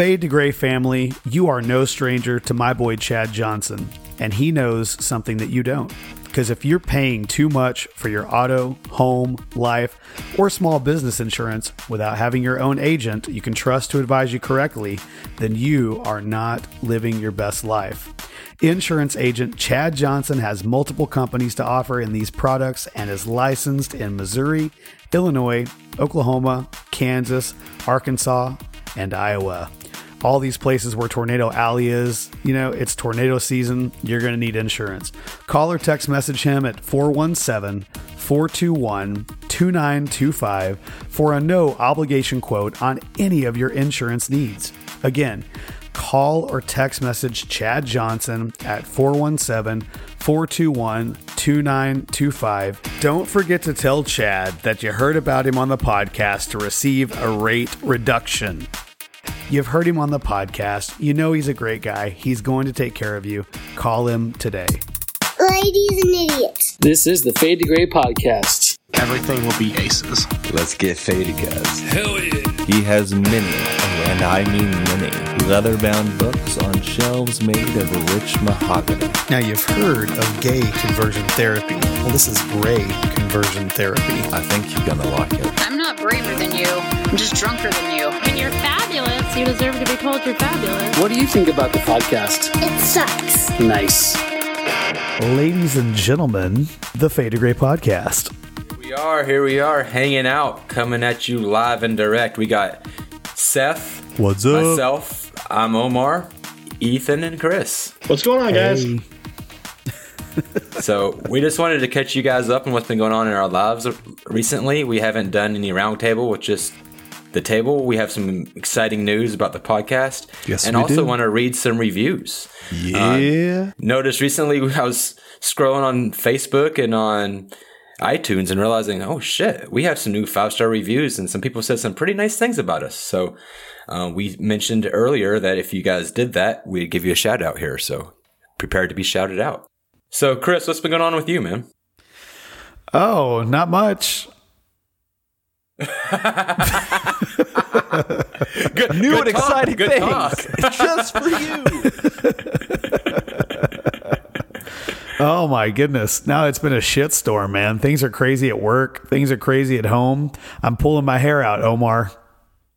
Fade to Gray family, you are no stranger to my boy Chad Johnson, and he knows something that you don't. Because if you're paying too much for your auto, home, life, or small business insurance without having your own agent you can trust to advise you correctly, then you are not living your best life. Insurance agent Chad Johnson has multiple companies to offer in these products and is licensed in Missouri, Illinois, Oklahoma, Kansas, Arkansas, and Iowa all these places where Tornado Alley is, you know, it's tornado season. You're going to need insurance. Call or text message him at 417 421 2925 for a no obligation quote on any of your insurance needs. Again, call or text message Chad Johnson at 417 421 2925. Don't forget to tell Chad that you heard about him on the podcast to receive a rate reduction. You've heard him on the podcast. You know he's a great guy. He's going to take care of you. Call him today. Ladies and idiots. This is the Fade to Gray podcast. Everything will be aces. Let's get faded, guys. Hell yeah. He has many, and I mean many, leather bound books on shelves made of rich mahogany. Now, you've heard of gay conversion therapy. Well, this is gray conversion therapy. I think you're gonna like it. I'm not braver than you. I'm just drunker than you. And you're fabulous. You deserve to be told you're fabulous. What do you think about the podcast? It sucks. Nice. Ladies and gentlemen, the Fade to Gray podcast. We are, here we are, hanging out, coming at you live and direct. We got Seth, What's up? myself, I'm Omar, Ethan, and Chris. What's going on, guys? Hey. So we just wanted to catch you guys up on what's been going on in our lives recently. We haven't done any roundtable with just the table. We have some exciting news about the podcast, Yes, and also do. want to read some reviews. Yeah. Noticed recently I was scrolling on Facebook and on iTunes and realizing, oh shit, we have some new five star reviews and some people said some pretty nice things about us. So uh, we mentioned earlier that if you guys did that, we'd give you a shout out here. So prepared to be shouted out. So Chris, what's been going on with you, man? oh, not much. Good, New good and talk, exciting good things talk. just for you. Oh my goodness. Now it's been a shitstorm, man. Things are crazy at work. Things are crazy at home. I'm pulling my hair out, Omar.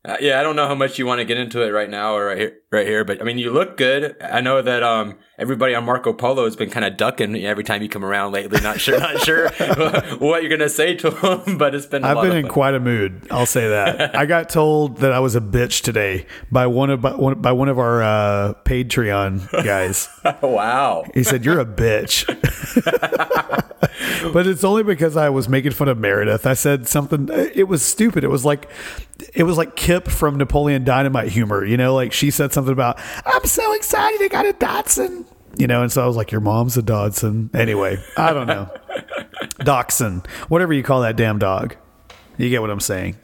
Uh, yeah, I don't know how much you want to get into it right now or right here, right here, but I mean, you look good. I know that um, everybody on Marco Polo has been kind of ducking every time you come around lately. Not sure, not sure what you're gonna say to them, but it's been. I've been in quite a mood. I'll say that. I got told that I was a bitch today by one of by one, by one of our uh, Patreon guys. wow. He said, "You're a bitch," but it's only because I was making fun of Meredith. I said something. It was stupid. It was like, it was like Kip from Napoleon Dynamite humor. You know, like she said something about, "I'm so excited, I got a Datsun." You know, and so I was like, "Your mom's a Dodson." Anyway, I don't know, Dachshund, whatever you call that damn dog. You get what I'm saying.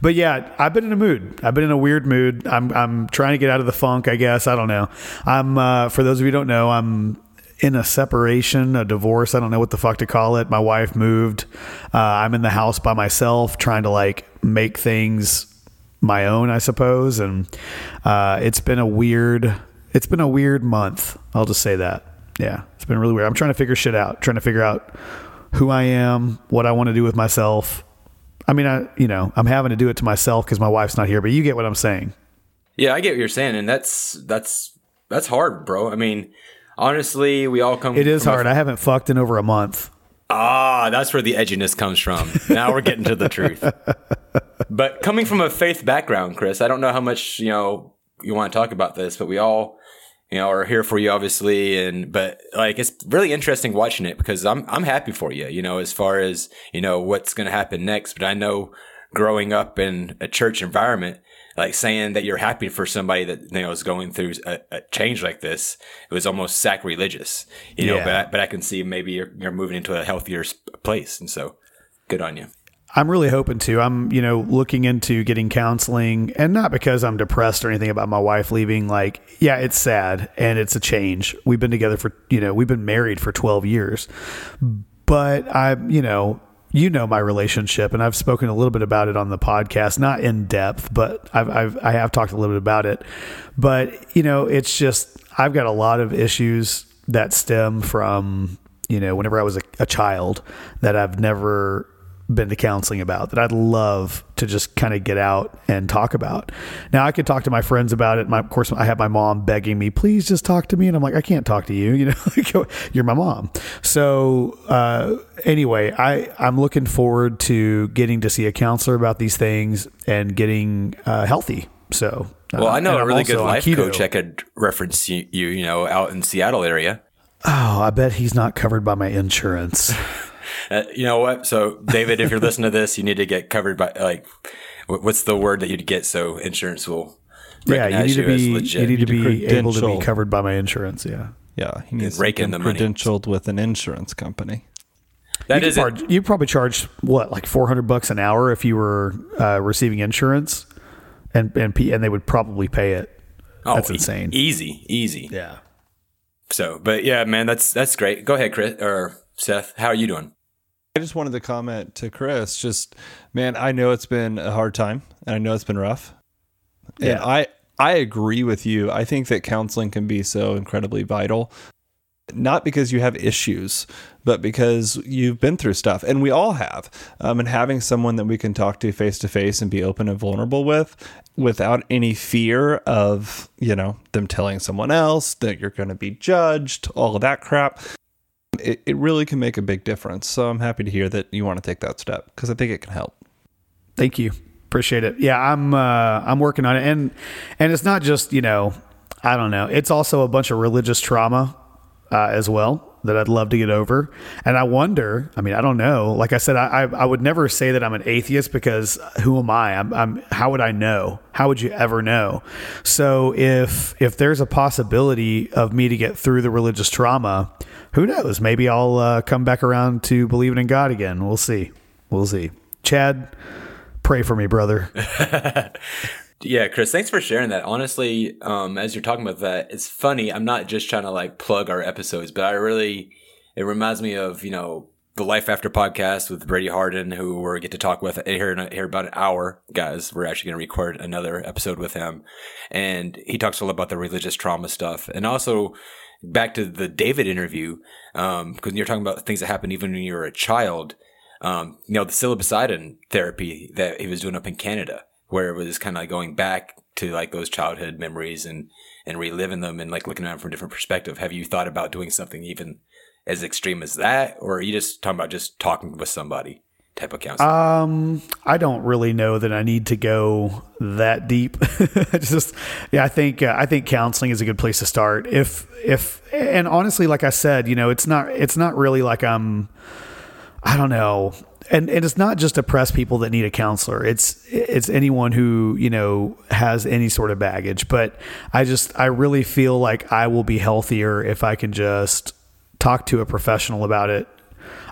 But yeah, I've been in a mood. I've been in a weird mood. I'm I'm trying to get out of the funk, I guess. I don't know. I'm uh, for those of you who don't know, I'm in a separation, a divorce. I don't know what the fuck to call it. My wife moved. Uh, I'm in the house by myself trying to like make things my own, I suppose. And uh, it's been a weird it's been a weird month. I'll just say that. Yeah. It's been really weird. I'm trying to figure shit out, trying to figure out who I am, what I want to do with myself. I mean, I you know, I'm having to do it to myself because my wife's not here, but you get what I'm saying. Yeah, I get what you're saying, and that's that's that's hard, bro. I mean, honestly, we all come. It is hard. I haven't fucked in over a month. Ah, that's where the edginess comes from. Now we're getting to the truth. But coming from a faith background, Chris, I don't know how much, you know, you want to talk about this, but we all, you know, are here for you obviously and but like it's really interesting watching it because I'm I'm happy for you, you know, as far as, you know, what's going to happen next, but I know growing up in a church environment like saying that you're happy for somebody that you know is going through a, a change like this, it was almost sacrilegious, you know. Yeah. But I, but I can see maybe you're you're moving into a healthier place, and so good on you. I'm really hoping to. I'm, you know, looking into getting counseling and not because I'm depressed or anything about my wife leaving. Like, yeah, it's sad and it's a change. We've been together for, you know, we've been married for 12 years. But I, you know, you know my relationship, and I've spoken a little bit about it on the podcast, not in depth, but I've, I've I have talked a little bit about it. But you know, it's just I've got a lot of issues that stem from you know whenever I was a, a child that I've never been to counseling about that I'd love to just kind of get out and talk about. Now I could talk to my friends about it. My, of course, I have my mom begging me, please just talk to me. And I'm like, I can't talk to you. You know, you're my mom. So, uh, anyway, I, I'm looking forward to getting to see a counselor about these things and getting, uh, healthy. So, uh, Well, I know a really good life keto. coach I could reference you, you, you know, out in Seattle area. Oh, I bet he's not covered by my insurance. Uh, you know what? So, David, if you're listening to this, you need to get covered by like, what's the word that you'd get so insurance will yeah, you need to be, legit? you need to be able to be covered by my insurance. Yeah. Yeah, he needs rake to in get the money. credentialed with an insurance company. that you, is could charge, you probably charge what like 400 bucks an hour if you were uh, receiving insurance and and P- and they would probably pay it oh, that's e- insane. easy, easy. yeah So, but yeah, man, that's that's great. Go ahead, Chris or Seth. How are you doing? I just wanted to comment to Chris, just man, I know it's been a hard time and I know it's been rough. And Yeah. I I agree with you. I think that counseling can be so incredibly vital. Not because you have issues, but because you've been through stuff, and we all have. Um, and having someone that we can talk to face to face and be open and vulnerable with, without any fear of you know them telling someone else that you're going to be judged, all of that crap it, it really can make a big difference. So I'm happy to hear that you want to take that step because I think it can help. thank you appreciate it yeah i'm uh i'm working on it and and it's not just you know i don't know it's also a bunch of religious trauma uh, as well that I'd love to get over. And I wonder, I mean, I don't know. Like I said, I, I, would never say that I'm an atheist because who am I? I'm, I'm, how would I know? How would you ever know? So if, if there's a possibility of me to get through the religious trauma, who knows? Maybe I'll uh, come back around to believing in God again. We'll see. We'll see. Chad, pray for me, brother. Yeah, Chris, thanks for sharing that. Honestly, um, as you're talking about that, it's funny. I'm not just trying to like plug our episodes, but I really, it reminds me of, you know, the Life After podcast with Brady Harden, who we get to talk with here in here about an hour, guys. We're actually going to record another episode with him, and he talks a lot about the religious trauma stuff, and also back to the David interview, because you're talking about things that happened even when you were a child. Um, you know, the psilocybin therapy that he was doing up in Canada, where it was kind of like going back to like those childhood memories and and reliving them and like looking at them from a different perspective. Have you thought about doing something even as extreme as that, or are you just talking about just talking with somebody type of counseling? Um, I don't really know that I need to go that deep. Just, yeah, I think uh, I think counseling is a good place to start. If if and honestly, like I said, you know, it's not it's not really like I'm, I don't know, and and it's not just oppressed people that need a counselor. It's it's anyone who you know has any sort of baggage. But I just I really feel like I will be healthier if I can just talk to a professional about it.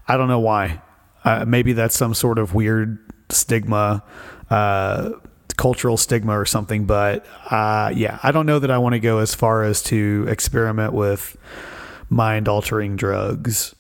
I don't know why. Uh, maybe that's some sort of weird stigma, uh, cultural stigma or something. But uh, yeah, I don't know that I want to go as far as to experiment with mind altering drugs.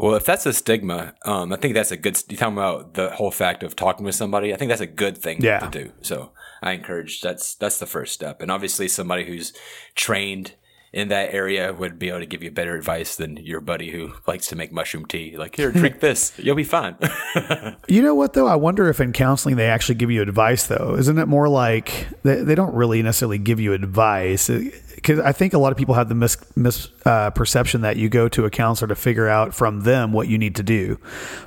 Well, if that's a stigma, um, I think that's a good. You're talking about the whole fact of talking with somebody. I think that's a good thing Yeah. to do. So I encourage that's that's the first step. And obviously, somebody who's trained in that area would be able to give you better advice than your buddy who likes to make mushroom tea. Like, here, drink this, you'll be fine. You know what though? I wonder if in counseling they actually give you advice though. Isn't it more like they, they don't really necessarily give you advice? Because I think a lot of people have the mis, mis uh, perception that you go to a counselor to figure out from them what you need to do.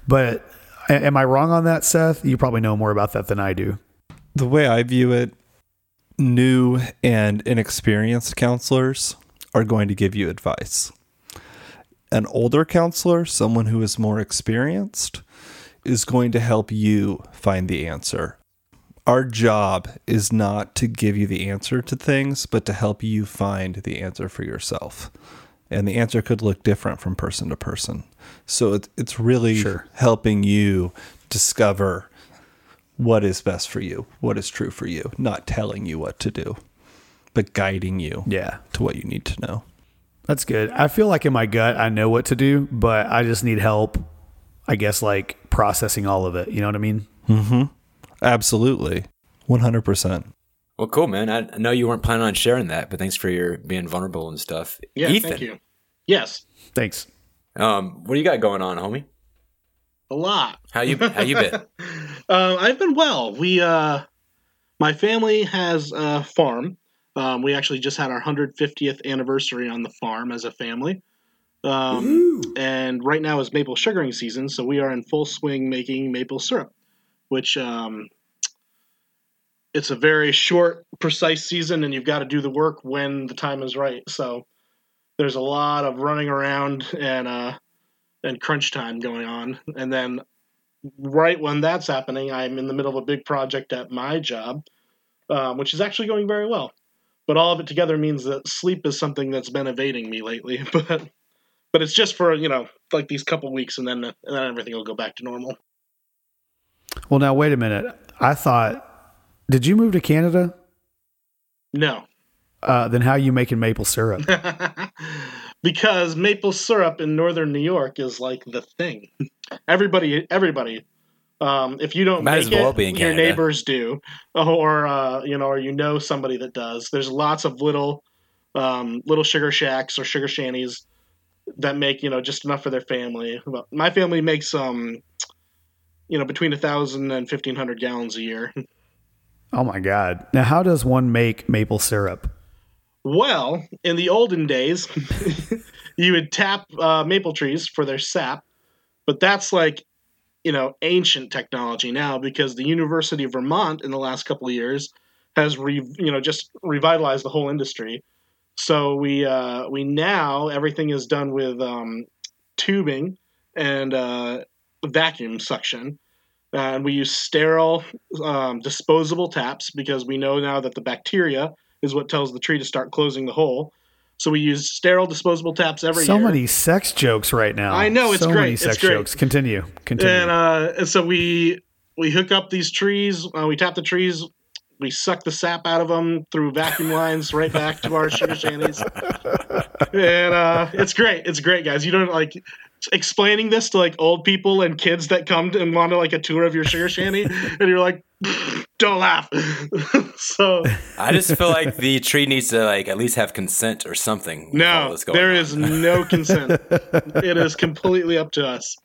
But a- am I wrong on that, Seth? You probably know more about that than I do. The way I view it, new and inexperienced counselors are going to give you advice. An older counselor, someone who is more experienced, is going to help you find the answer. Our job is not to give you the answer to things, but to help you find the answer for yourself. And the answer could look different from person to person. So it, it's really Sure. helping you discover what is best for you, what is true for you, not telling you what to do, but guiding you Yeah. to what you need to know. That's good. I feel like in my gut I know what to do, but I just need help. I guess like processing all of it. You know what I mean? Absolutely. 100%. Well, cool, man. I I know you weren't planning on sharing that, but thanks for your being vulnerable and stuff. Yeah, Ethan, thank you. Yes, Thanks. um, what do you got going on, homie? a lot. How you how you been? Uh, I've been well. We, uh, my family has a farm. Um, we actually just had our 150th anniversary on the farm as a family. Um, and right now is maple sugaring season, so we are in full swing making maple syrup, which um, it's a very short, precise season, and you've got to do the work when the time is right. So there's a lot of running around and uh, and crunch time going on, and then right when that's happening, I'm in the middle of a big project at my job, um, which is actually going very well. But all of it together means that sleep is something that's been evading me lately. But but it's just for you know like these couple weeks, and then and then everything will go back to normal. Well, now wait a minute. I thought, did you move to Canada? No, Uh, then how are you making maple syrup? because maple syrup in northern New York is like the thing. Everybody, everybody. Um, if you don't Might make as well it, be in your Canada. neighbors do, or uh, you know, or you know somebody that does. There's lots of little, um, little sugar shacks or sugar shanties that make you know just enough for their family. But my family makes um, you know, between a thousand and fifteen hundred gallons a year. oh my god! Now, how does one make maple syrup? Well, in the olden days, you would tap uh, maple trees for their sap, but that's like, you know, ancient technology now because the University of Vermont in the last couple of years has re, you know, just revitalized the whole industry. So we uh, we now everything is done with um, tubing and uh, vacuum suction. And we use sterile, um, disposable taps because we know now that the bacteria is what tells the tree to start closing the hole. So we use sterile disposable taps every so year. many sex jokes right now. I know, it's so great, Many it's sex great. jokes. Continue. Continue. and uh, and so we we hook up these trees. Uh, we tap the trees. We suck the sap out of them through vacuum lines right back to our sugar shanties. And uh, it's great. It's great, guys. You don't like explaining this to like old people and kids that come and want to like a tour of your sugar shanty, and you're like, don't laugh. so I just feel like the tree needs to like at least have consent or something. no, this going there on. is no consent. it is completely up to us.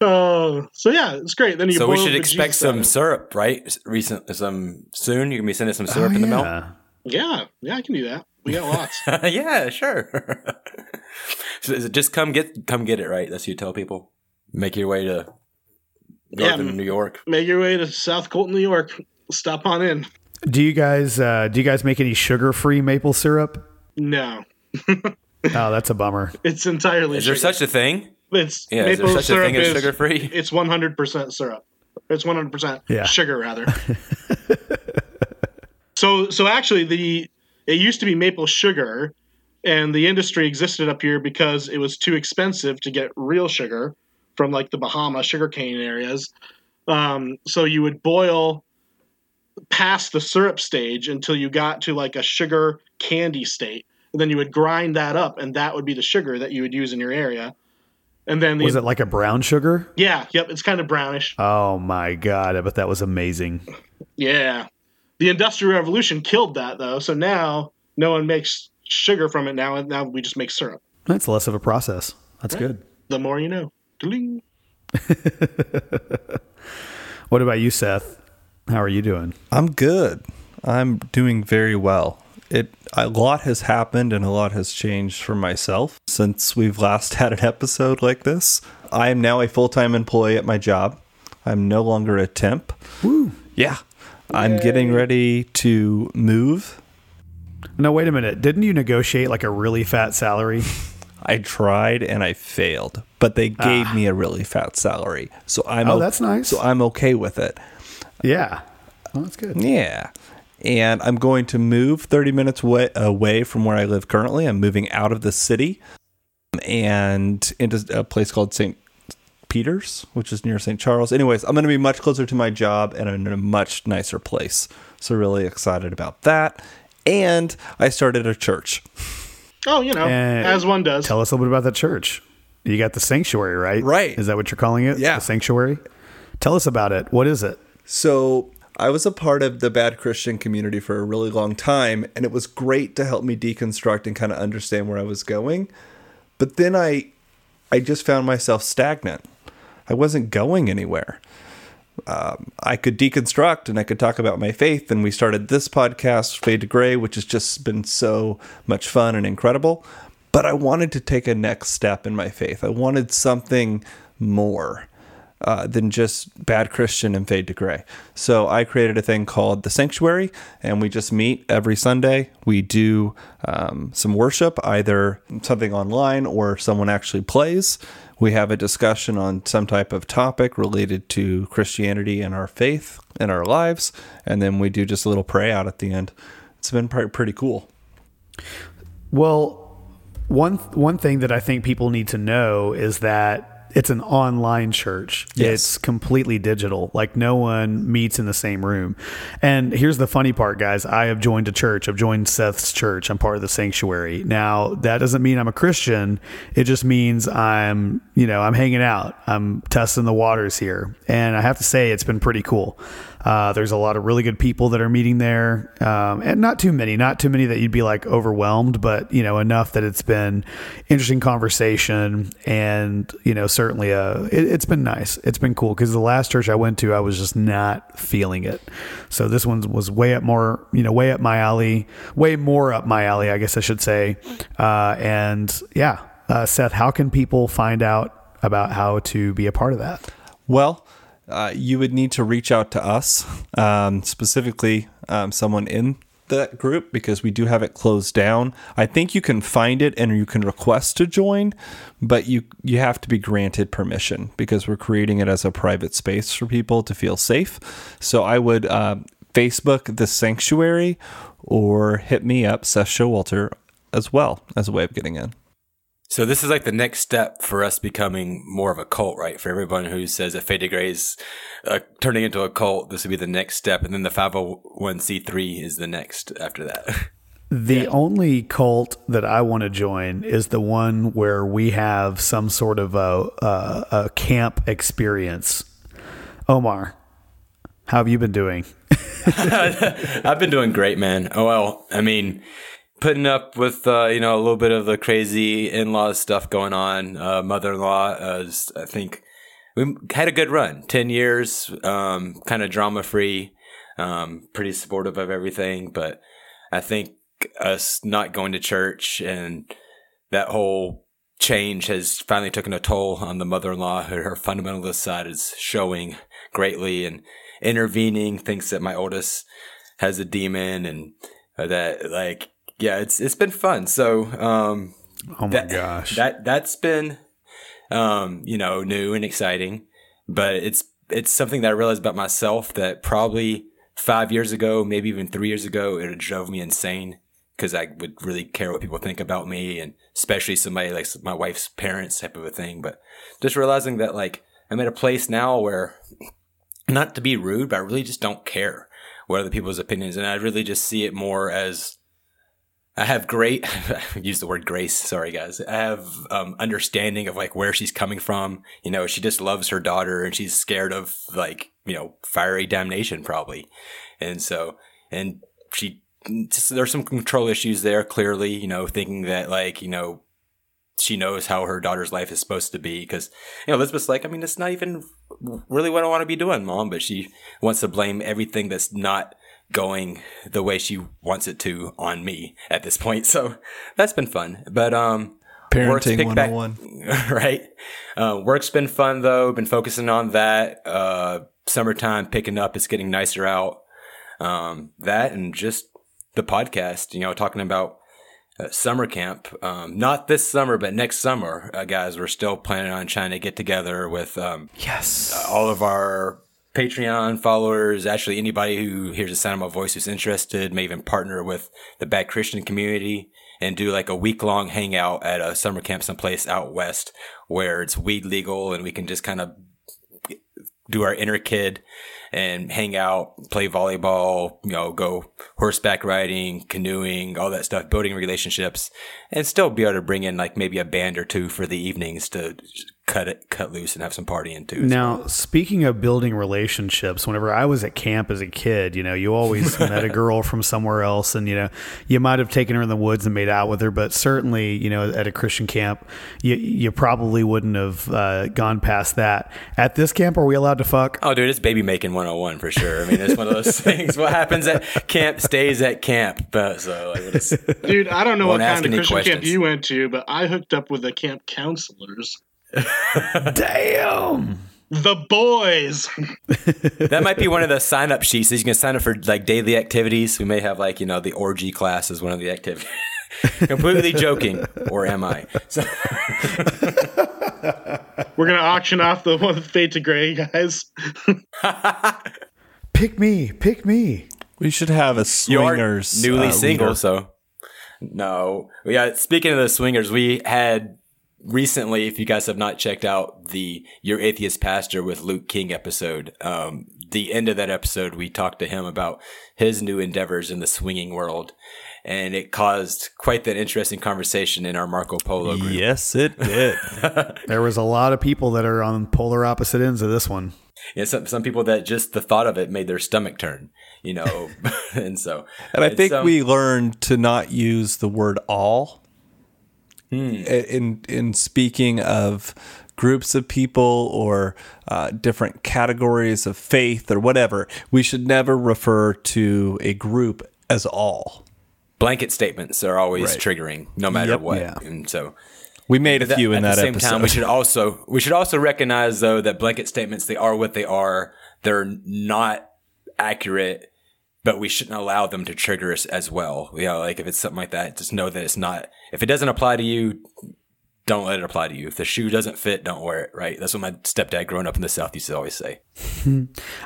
Oh, so yeah, it's great. Then you So we should expect juice out some syrup, right? Recent, some soon. You're gonna be sending some Oh, syrup in the mail. yeah. Yeah, yeah, I can do that. We got lots. yeah, sure. so is it just come get come get it, right? That's what you tell people. Make your way to Yeah, northern New York. Make your way to South Colton, New York. Stop on in. Do you guys uh, do you guys make any sugar free maple syrup? No, Oh, that's a bummer. it's entirely. Is there sugar. such a thing? It's Yeah, is there maple such syrup is- sugar-free? It's one hundred percent syrup. It's one hundred percent sugar, rather. so, so actually, the it used to be maple sugar, and the industry existed up here because it was too expensive to get real sugar from like the Bahama sugarcane areas. Um, so you would boil past the syrup stage until you got to like a sugar candy state. And then you would grind that up, and that would be the sugar that you would use in your area. And then the, Was it like a brown sugar? yeah, yep, it's kind of brownish. Oh my god! I bet that was amazing. Yeah. The Industrial Revolution killed that though, so now no one makes sugar from it now, and now we just make syrup. That's less of a process. That's good. The more you know. What about you, Seth? How are you doing? I'm good. I'm doing very well. It a lot has happened and a lot has changed for myself since we've last had an episode like this. I am now a full-time employee at my job. I'm no longer a temp. Woo. Yeah. I'm getting ready to move. No, wait a minute. Didn't you negotiate like a really fat salary? I tried and I failed, but they ah. gave me a really fat salary. So I'm Oh, o- that's nice. So I'm okay with it. Yeah. Oh, that's good. Yeah. And I'm going to move 30 minutes away, away from where I live currently. I'm moving out of the city and into a place called St. Peter's, which is near St. Charles. Anyways, I'm going to be much closer to my job and in a much nicer place. So, really excited about that. And I started a church. Oh, you know, And as one does. Tell us a little bit about that church. You got the sanctuary, right? Right. Is that what you're calling it? Yeah. The sanctuary? Tell us about it. What is it? So I was a part of the bad Christian community for a really long time, and it was great to help me deconstruct and kind of understand where I was going. But then I, I just found myself stagnant. I wasn't going anywhere. Um, I could deconstruct and I could talk about my faith. And we started this podcast, Fade to Gray, which has just been so much fun and incredible. But I wanted to take a next step in my faith. I wanted something more uh, than just bad Christian and fade to gray. So I created a thing called the Sanctuary, and we just meet every Sunday. We do um, some worship, either something online or someone actually plays. We have a discussion on some type of topic related to Christianity and our faith and our lives, and then we do just a little pray out at the end. It's been pretty, pretty cool. Well, one one thing that I think people need to know is that it's an online church. Yes. It's completely digital. Like no one meets in the same room. And here's the funny part, guys. I have joined a church. I've joined Seth's church. I'm part of the sanctuary. Now, that doesn't mean I'm a Christian. It just means I'm, you know, I'm hanging out. I'm testing the waters here. And I have to say it's been pretty cool. Uh, there's a lot of really good people that are meeting there, um, and not too many, not too many that you'd be like overwhelmed, but you know enough that it's been interesting conversation, and you know certainly a it, it's been nice, it's been cool because the last church I went to I was just not feeling it, so this one was way up more, you know, way up my alley, way more up my alley, I guess I should say, uh, and yeah, uh, Seth, how can people find out about how to be a part of that? Well, uh, you would need to reach out to us, um, specifically um, someone in that group, because we do have it closed down. I think you can find it and you can request to join, but you you have to be granted permission because we're creating it as a private space for people to feel safe. So I would uh, Facebook the Sanctuary or hit me up, Seth Showalter, as well as a way of getting in. So this is like the next step for us becoming more of a cult, right? For everyone who says that Fade Gray is uh, turning into a cult, this would be the next step, and then the 501c3 is the next after that. The only cult that I want to join is the one where we have some sort of a, a, a camp experience. Omar, how have you been doing? I've been doing great, man. Oh well, I mean, putting up with uh, you know a little bit of the crazy in-law stuff going on. Uh, mother-in-law, uh, is, I think we had a good run, ten years, um, kind of drama-free, um, pretty supportive of everything. But I think us not going to church and that whole change has finally taken a toll on the mother-in-law. Her, her fundamentalist side is showing greatly and intervening. Thinks that my oldest has a demon and that like yeah, it's it's been fun. So um, Oh my that, gosh. that that's been um, you know new and exciting, but it's it's something that I realized about myself that probably five years ago, maybe even three years ago, it drove me insane because I would really care what people think about me, and especially somebody like my wife's parents type of a thing. But just realizing that like I'm at a place now where not to be rude, but I really just don't care what other people's opinions, and I really just see it more as I have great, use the word grace. Sorry, guys. I have um, understanding of like where she's coming from. You know, she just loves her daughter and she's scared of like, you know, fiery damnation probably. And so, and she, just, there's some control issues there clearly, you know, thinking that like, you know, she knows how her daughter's life is supposed to be because you know Elizabeth's like I mean it's not even really what I want to be doing mom but she wants to blame everything that's not going the way she wants it to on me at this point so that's been fun but um Parenting picked back- 101. right uh, work's been fun though been focusing on that uh summertime picking up it's getting nicer out um that and just the podcast you know talking about uh, summer camp. Um, not this summer, but next summer, uh, guys. We're still planning on trying to get together with um, Yes. uh, all of our Patreon followers. Actually, anybody who hears the sound of my voice who's interested may even partner with the Bad Christian community and do like a week long hangout at a summer camp someplace out west where it's weed legal and we can just kind of do our inner kid and hang out, play volleyball, you know, go horseback riding, canoeing, all that stuff, building relationships, and still be able to bring in like maybe a band or two for the evenings to cut it, cut loose and have some partying too. Now, speaking of building relationships, whenever I was at camp as a kid, you know, you always met a girl from somewhere else, and you know, you might have taken her in the woods and made out with her, but certainly, you know, at a Christian camp, you you probably wouldn't have uh, gone past that. At this camp, are we allowed to fuck? Oh, dude, it's baby making 101 for sure. I mean, it's one of those things. What happens at camp stays at camp. But so, like, Dude, I don't know what kind of any Christian camp you went to, but I hooked up with the camp counselors. Damn. The boys. that might be one of the sign up sheets. Is you can sign up for like daily activities. We may have like you know the orgy class as one of the activities. Completely joking, or am I? So, We're gonna auction off the one with Fade to Gray guys. Pick me, pick me. We should have a you are swingers newly uh, single, leader. so no. Yeah. Speaking of the swingers, we had recently. If you guys have not checked out the "Your Atheist Pastor" with Luke King episode, um, the end of that episode, we talked to him about his new endeavors in the swinging world. And it caused quite that interesting conversation in our Marco Polo group. Yes, it did. There was a lot of people that are on polar opposite ends of this one. Yeah, some some people that just the thought of it made their stomach turn, you know, and so And I it's, think um, we learned to not use the word all Hmm. in in speaking of groups of people or uh, different categories of faith or whatever. We should never refer to a group as all. blanket statements are always Right. triggering, no matter Yep. what. Yeah. And so We made a that- few in at that the same episode. time, we should also we should also recognize though that blanket statements they are what they are. They're not accurate, but we shouldn't allow them to trigger us as well. You know, like if it's something like that, just know that it's not. If it doesn't apply to you, don't let it apply to you. If the shoe doesn't fit, don't wear it. Right? That's what my stepdad growing up in the South used to always say.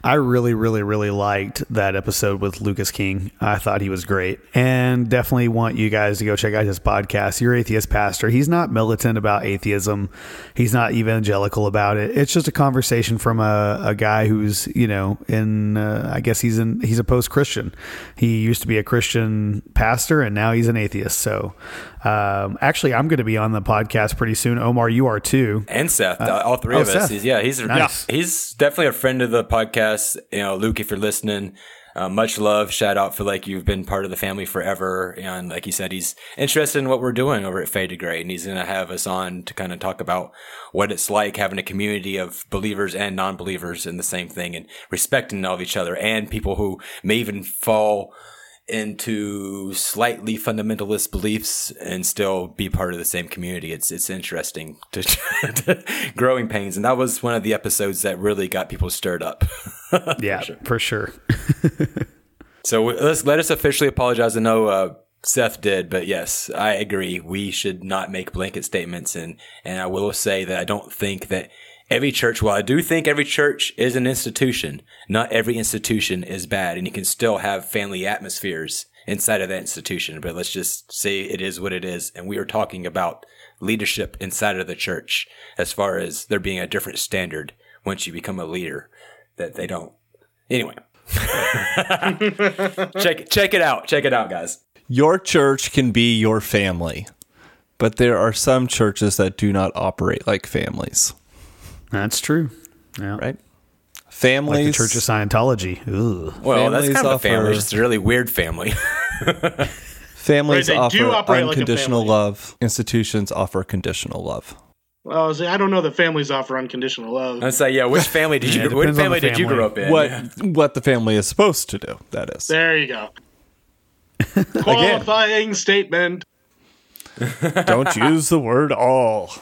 I really, really, really liked that episode with Lucas King. I thought he was great. And definitely want you guys to go check out his podcast, Your Atheist Pastor. He's not militant about atheism, he's not evangelical about it. It's just a conversation from a, a guy who's, you know, in, uh, I guess he's in, he's a post Christian. He used to be a Christian pastor and now he's an atheist. So, um, actually, I'm going to be on the podcast pretty soon. Omar, you are too. and Seth, all three oh, of us. Seth. He's, yeah, he's Nice. yeah, he's definitely a friend of the podcast. You know, Luke, if you're listening, uh, much love. Shout out for like you've been part of the family forever, and like you said, he's interested in what we're doing over at Fade to Gray, and he's going to have us on to kind of talk about what it's like having a community of believers and non-believers in the same thing, and respecting all of each other, and people who may even fall into slightly fundamentalist beliefs and still be part of the same community. It's it's interesting to, to growing pains, and that was one of the episodes that really got people stirred up. Yeah, for sure. so let's let us officially apologize. I know uh, Seth did, but yes, I agree. We should not make blanket statements, and and I will say that I don't think that. Every church, well, I do think every church is an institution. Not every institution is bad, and you can still have family atmospheres inside of that institution. But let's just say it is what it is. And we are talking about leadership inside of the church as far as there being a different standard once you become a leader that they don't. Anyway, check check it out. Check it out, guys. Your church can be your family, but there are some churches that do not operate like families, That's true. Yeah. right? Like Families, the Church of Scientology. Ugh. Well, that's Families kind of a family. offer- Just a really weird family. families Right, offer operate like unconditional love. Institutions offer conditional love. Well, see, I don't know that families offer unconditional love. I'd say, yeah. Which family did you? it What depends on family did you grow up in? What Yeah. what the family is supposed to do? That is. There you go. Qualifying statement. Don't use the word all.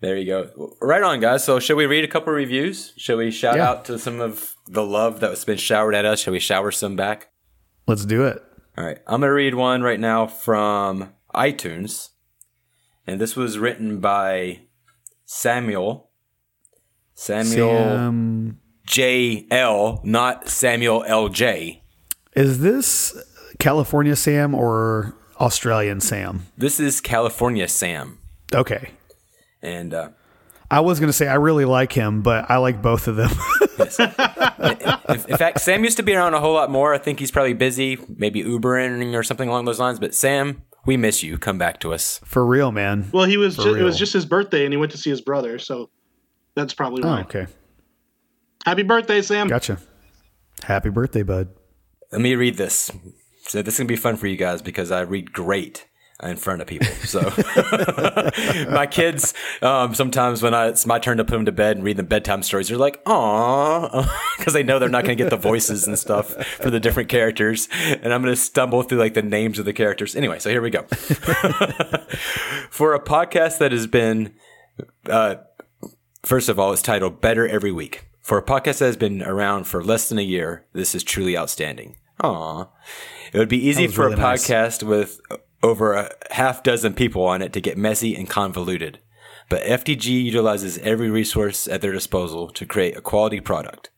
There you go. Right on, guys. So, should we read a couple reviews? Should we shout Yeah. out to some of the love that's been showered at us? Should we shower some back? Let's do it. All right. I'm going to read one right now from iTunes. And this was written by Samuel. Samuel Sam, J.L., not Samuel L.J. is this California Sam or Australian Sam? This is California Sam. Okay. And uh, I was going to say I really like him, but I like both of them. in, in fact, Sam used to be around a whole lot more. I think he's probably busy, maybe Ubering or something along those lines. But Sam, we miss you. Come back to us. For real, man. Well, he was For ju- it was just his birthday, and he went to see his brother, so that's probably why. Oh, why. okay. Happy birthday, Sam! Gotcha. Happy birthday, bud. Let me read this. So this is gonna be fun for you guys because I read great in front of people. So my kids, um, sometimes when I, it's my turn to put them to bed and read them bedtime stories, they're like, "Aw," because they know they're not gonna get the voices and stuff for the different characters, and I'm gonna stumble through like the names of the characters. Anyway, so here we go. for a podcast that has been uh, First of all, it's titled Better Every Week. For a podcast that has been around for less than a year, this is truly outstanding. Aw. It would be easy for really a nice. podcast with over a half dozen people on it to get messy and convoluted. But FTG utilizes every resource at their disposal to create a quality product.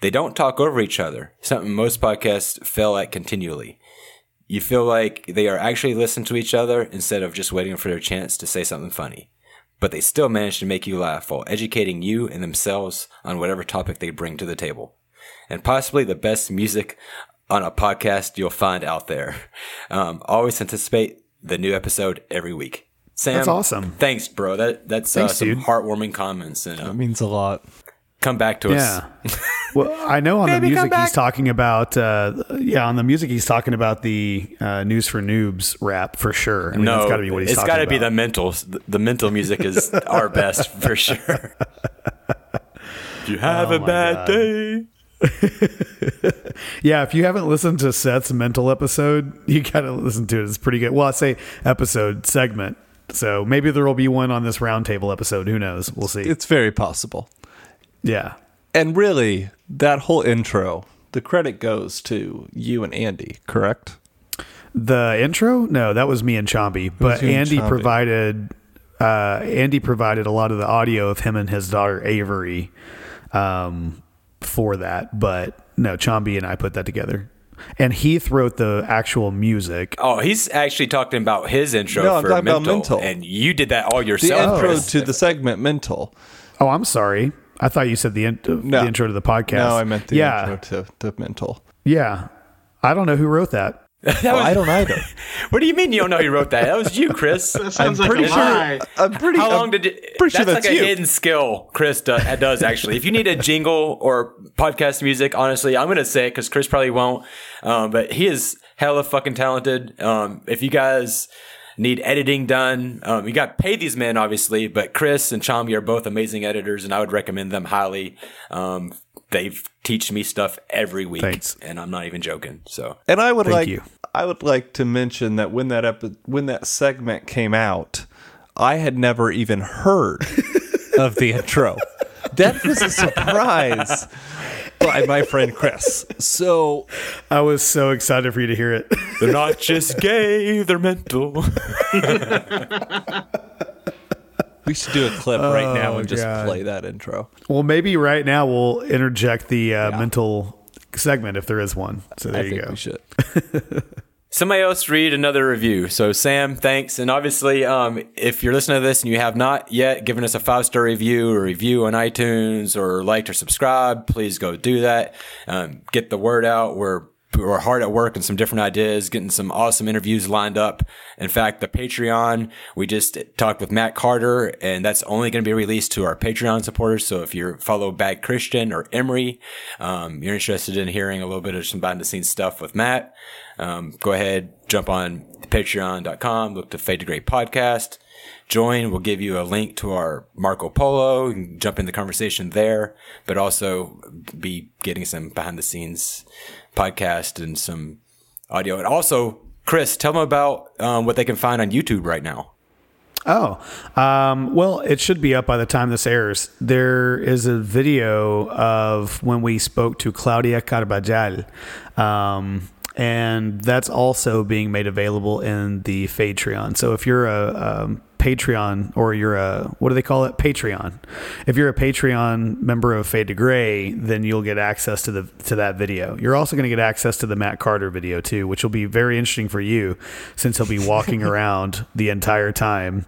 They don't talk over each other, something most podcasts fail at continually. You feel like they are actually listening to each other instead of just waiting for their chance to say something funny but they still manage to make you laugh while educating you and themselves on whatever topic they bring to the table. And possibly the best music on a podcast you'll find out there. Um, always anticipate the new episode every week. Sam, That's awesome. Thanks, bro. That that's uh, some dude. heartwarming comments, and uh, That means a lot. come back to us. Well, I know on the Baby, come music he's talking about. Uh, yeah, on the music he's talking about the uh, news for noobs rap for sure. I mean, no, that's got to be what he's it's talking got to be the mental. The, the mental music is our best for sure. if you have Oh a bad God. day, Yeah, if you haven't listened to Seth's mental episode, you got to listen to it. It's pretty good. Well, I say episode segment. So maybe there will be one on this roundtable episode. Who knows? We'll see. It's very possible. yeah. And really, that whole intro, the credit goes to you and Andy, correct? The intro? No, that was me and Chomby. But you and Andy provided uh, Andy provided a lot of the audio of him and his daughter Avery um, for that. But no, Chomby and I put that together. And Heath wrote the actual music. Oh, he's actually talking about his intro No, I'm for talking about mental, Mental. and you did that all yourself. The yourself. intro to the segment Mental. Oh, I'm sorry. I thought you said the, in- No. the intro to the podcast. No, I meant the yeah, intro to, to Mental. Yeah. I don't know who wrote that. That Well, was- I don't either. what do you mean you don't know who wrote that? That was you, Chris. That sounds like pretty a sure- lie. I'm pretty. How I'm long did it? pretty sure that's, that's like you. a hidden skill Chris do, does actually. If you need a jingle or podcast music, honestly, I'm gonna say it because Chris probably won't. Um, but he is hella fucking talented. Um, if you guys need editing done, um, you got to pay these men obviously. But Chris and Chami are both amazing editors, and I would recommend them highly. Um, they teach me stuff every week, Thanks. and I'm not even joking. So And I would Thank like you. I would like to mention that when that epi- when that segment came out, I had never even heard of the intro. That was a surprise by my friend Chris. So I was so excited for you to hear it. they're not just gay; they're mental. we should do a clip right now Oh, and just God. play that intro. well, maybe right now we'll interject the uh, mental segment if there is one. So there I you think go. we should. Somebody else read another review. So Sam, thanks. And obviously, um, if you're listening to this and you have not yet given us a five star review or review on iTunes or liked or subscribed, please go do that. Um, get the word out. We're we're hard at work on some different ideas, getting some awesome interviews lined up. In fact, the Patreon, we just talked with Matt Carter, and that's only going to be released to our Patreon supporters. So if you follow Bad Christian or Emery, um, you're interested in hearing a little bit of some behind the scenes stuff with Matt, um, go ahead, jump on patreon.com, look to Fade to Gray podcast. Join, we'll give you a link to our Marco Polo. Can jump in the conversation there, but also be getting some behind the scenes podcast and some audio. And also, Chris, tell them about um, what they can find on YouTube right now. Oh, um, well, it should be up by the time this airs. There is a video of when we spoke to Claudia Carbajal. Um, and that's also being made available in the Patreon. So if you're a, um Patreon or you're a what do they call it Patreon, if you're a Patreon member of Fade to Gray, then you'll get access to the to that video. You're also going to get access to the Matt Carter video too, which will be very interesting for you since he'll be walking around the entire time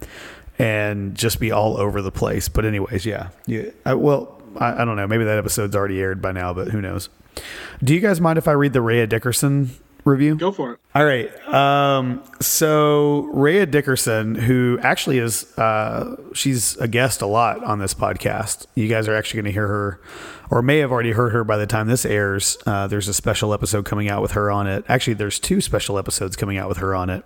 and just be all over the place. But anyways, yeah, yeah. I, well, I, I don't know. Maybe that episode's already aired by now, but who knows? Do you guys mind if I read the Rhea Dickerson review? Go for it. All right. Um, so Rhea Dickerson, who actually is, uh, she's a guest a lot on this podcast. You guys are actually going to hear her, or may have already heard her by the time this airs. Uh, there's a special episode coming out with her on it. Actually, there's two special episodes coming out with her on it.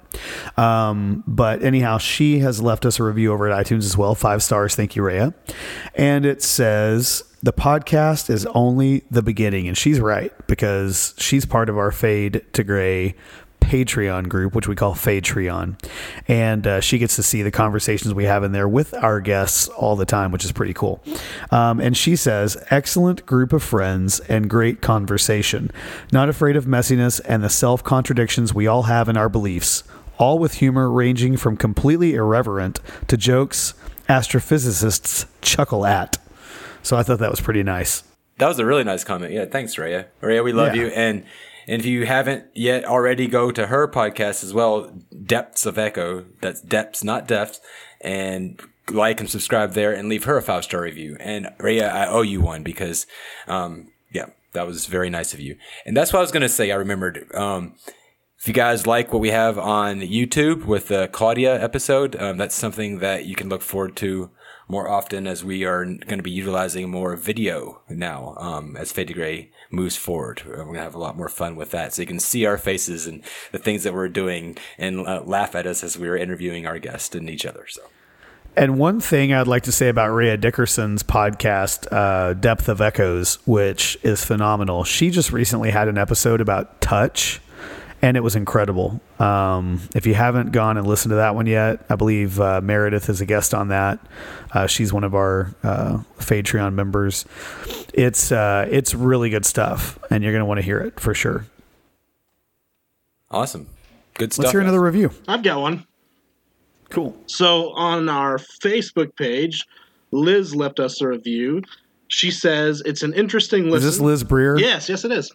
Um, but anyhow, she has left us a review over at iTunes as well. Five stars. Thank you, Rhea. And it says, the podcast is only the beginning. And she's right because she's part of our Fade to Gray Patreon group, which we call Patreon. And uh, she gets to see the conversations we have in there with our guests all the time, which is pretty cool. Um, and she says, excellent group of friends and great conversation. Not afraid of messiness and the self contradictions we all have in our beliefs, all with humor ranging from completely irreverent to jokes astrophysicists chuckle at. So I thought that was pretty nice. That was a really nice comment. Yeah, thanks, Raya. Raya, we love Yeah. you. And and if you haven't yet already, go to her podcast as well, Depths of Echo. That's depths, not depths. And like and subscribe there and leave her a five star review. And Raya, I owe you one because, um, yeah, that was very nice of you. And that's what I was going to say. I remembered. Um, if you guys like what we have on YouTube with the Claudia episode, um, that's something that you can look forward to more often as we are going to be utilizing more video now um, as Fade to Gray moves forward. We're going to have a lot more fun with that. So you can see our faces and the things that we're doing and uh, laugh at us as we are interviewing our guests and each other. So. And one thing I'd like to say about Rhea Dickerson's podcast, uh, Depth of Echoes, which is phenomenal. She just recently had an episode about touch, and it was incredible. Um, if you haven't gone and listened to that one yet, I believe uh, Meredith is a guest on that. Uh, she's one of our uh, Patreon members. It's uh, it's really good stuff, and you're going to want to hear it for sure. Awesome. Good stuff. Let's hear another review. I've got one. Cool. So on our Facebook page, Liz left us a review. She says it's an interesting listen. Is this Liz Breer? Yes, yes, it is.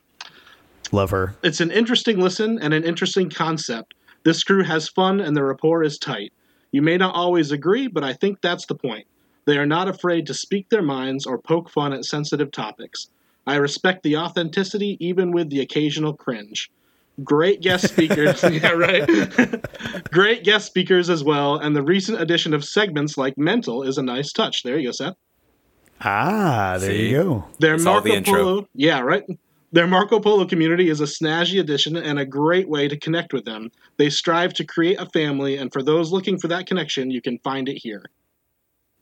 Love her. It's an interesting listen and an interesting concept. This crew has fun and the rapport is tight. You may not always agree, but I think that's the point. They are not afraid to speak their minds or poke fun at sensitive topics. I respect the authenticity, even with the occasional cringe. Great guest speakers, yeah, right. Great guest speakers as well, and the recent addition of segments like Mental is a nice touch. There you go, Seth. Ah, there See? you go. Their It's all Marco the intro. Polo, yeah, right. Their Marco Polo community is a snazzy addition and a great way to connect with them. They strive to create a family, and for those looking for that connection, you can find it here.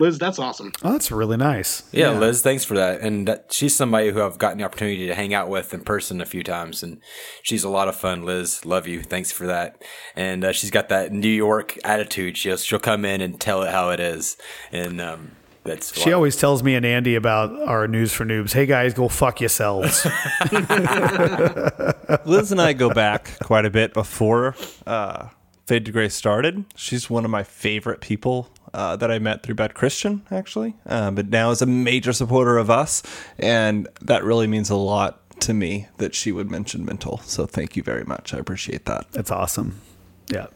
Liz, that's awesome. Oh, that's really nice. Yeah, Liz, thanks for that. And that, she's somebody who I've gotten the opportunity to hang out with in person a few times, and she's a lot of fun. Liz, love you. Thanks for that. And uh, she's got that New York attitude. She'll she'll come in and tell it how it is, and um, that's She lot- always tells me and Andy about our news for noobs. Hey guys, go fuck yourselves. Liz and I go back quite a bit before uh, Fade to Gray started. She's one of my favorite people uh, that I met through Bad Christian, actually, uh, but now is a major supporter of us, and that really means a lot to me that she would mention mental. So thank you very much. I appreciate that. That's awesome. Yeah.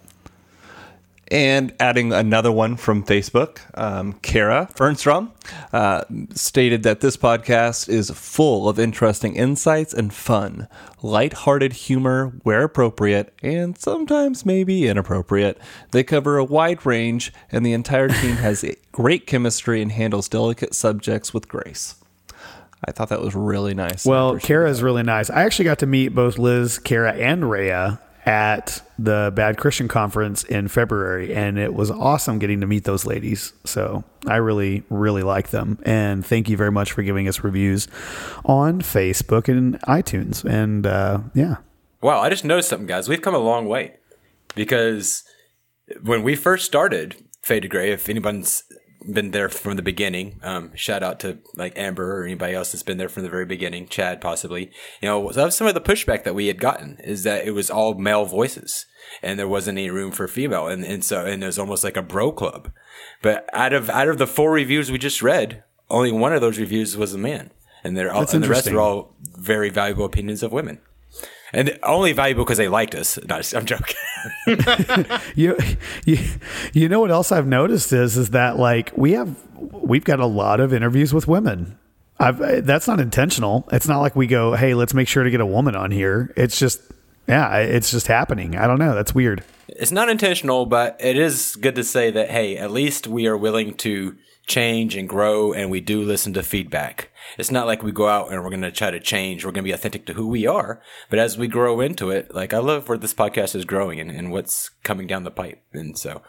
And adding another one from Facebook, um, Kara Fernstrom uh, stated that this podcast is full of interesting insights and fun, lighthearted humor where appropriate, and sometimes maybe inappropriate. They cover a wide range, and the entire team has great chemistry and handles delicate subjects with grace. I thought that was really nice. Well, Kara is really nice. I actually got to meet both Liz, Kara, and Rhea at the Bad Christian Conference in February, and it was awesome getting to meet those ladies. So I really, really like them. And thank you very much for giving us reviews on Facebook and iTunes. And uh, yeah. Wow, I just noticed something, guys. We've come a long way because when we first started Fade to Gray, if anyone's been there from the beginning, um, shout out to like Amber or anybody else that's been there from the very beginning, Chad possibly. You know, that was some of the pushback that we had gotten is that it was all male voices and there wasn't any room for female, and and so and it was almost like a bro club. But out of out of the four reviews we just read, only one of those reviews was a man, and they're all That's and the rest are all very valuable opinions of women. And only valuable because they liked us. No, I'm joking. You, you, you know what else I've noticed is is that like we have we've got a lot of interviews with women. I've that's not intentional. It's not like we go, hey, let's make sure to get a woman on here. It's just yeah, it's just happening. I don't know. That's weird. It's not intentional, but it is good to say that hey, at least we are willing to change and grow, and we do listen to feedback. It's not like we go out and we're going to try to change. We're going to be authentic to who we are. But as we grow into it, like I love where this podcast is growing and, and what's coming down the pipe. And so,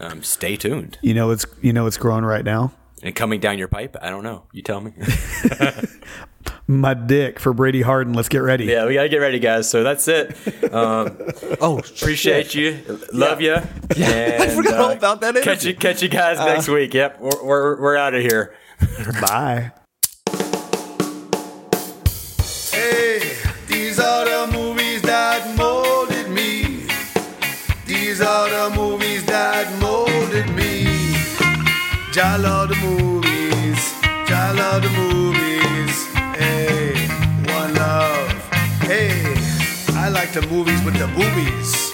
um, stay tuned. You know it's you know it's growing right now. And coming down your pipe, I don't know. You tell me. My dick for Brady Harden. Let's get ready. yeah, we gotta get ready, guys. So that's it. Um, Oh, appreciate you, love you. Yeah, I forgot all about that Catch you, catch you guys next week. Yep, we're we're, we're out of here. Bye. These are the movies that molded me. These are the movies that molded me. I love the movies. I love the movies. Hey, one love. Hey, I like the movies with the boobies.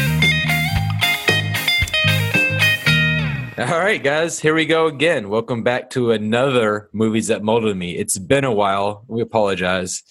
All right, guys, here we go again. Welcome back to another Movies That Molded Me. It's been a while. We apologize,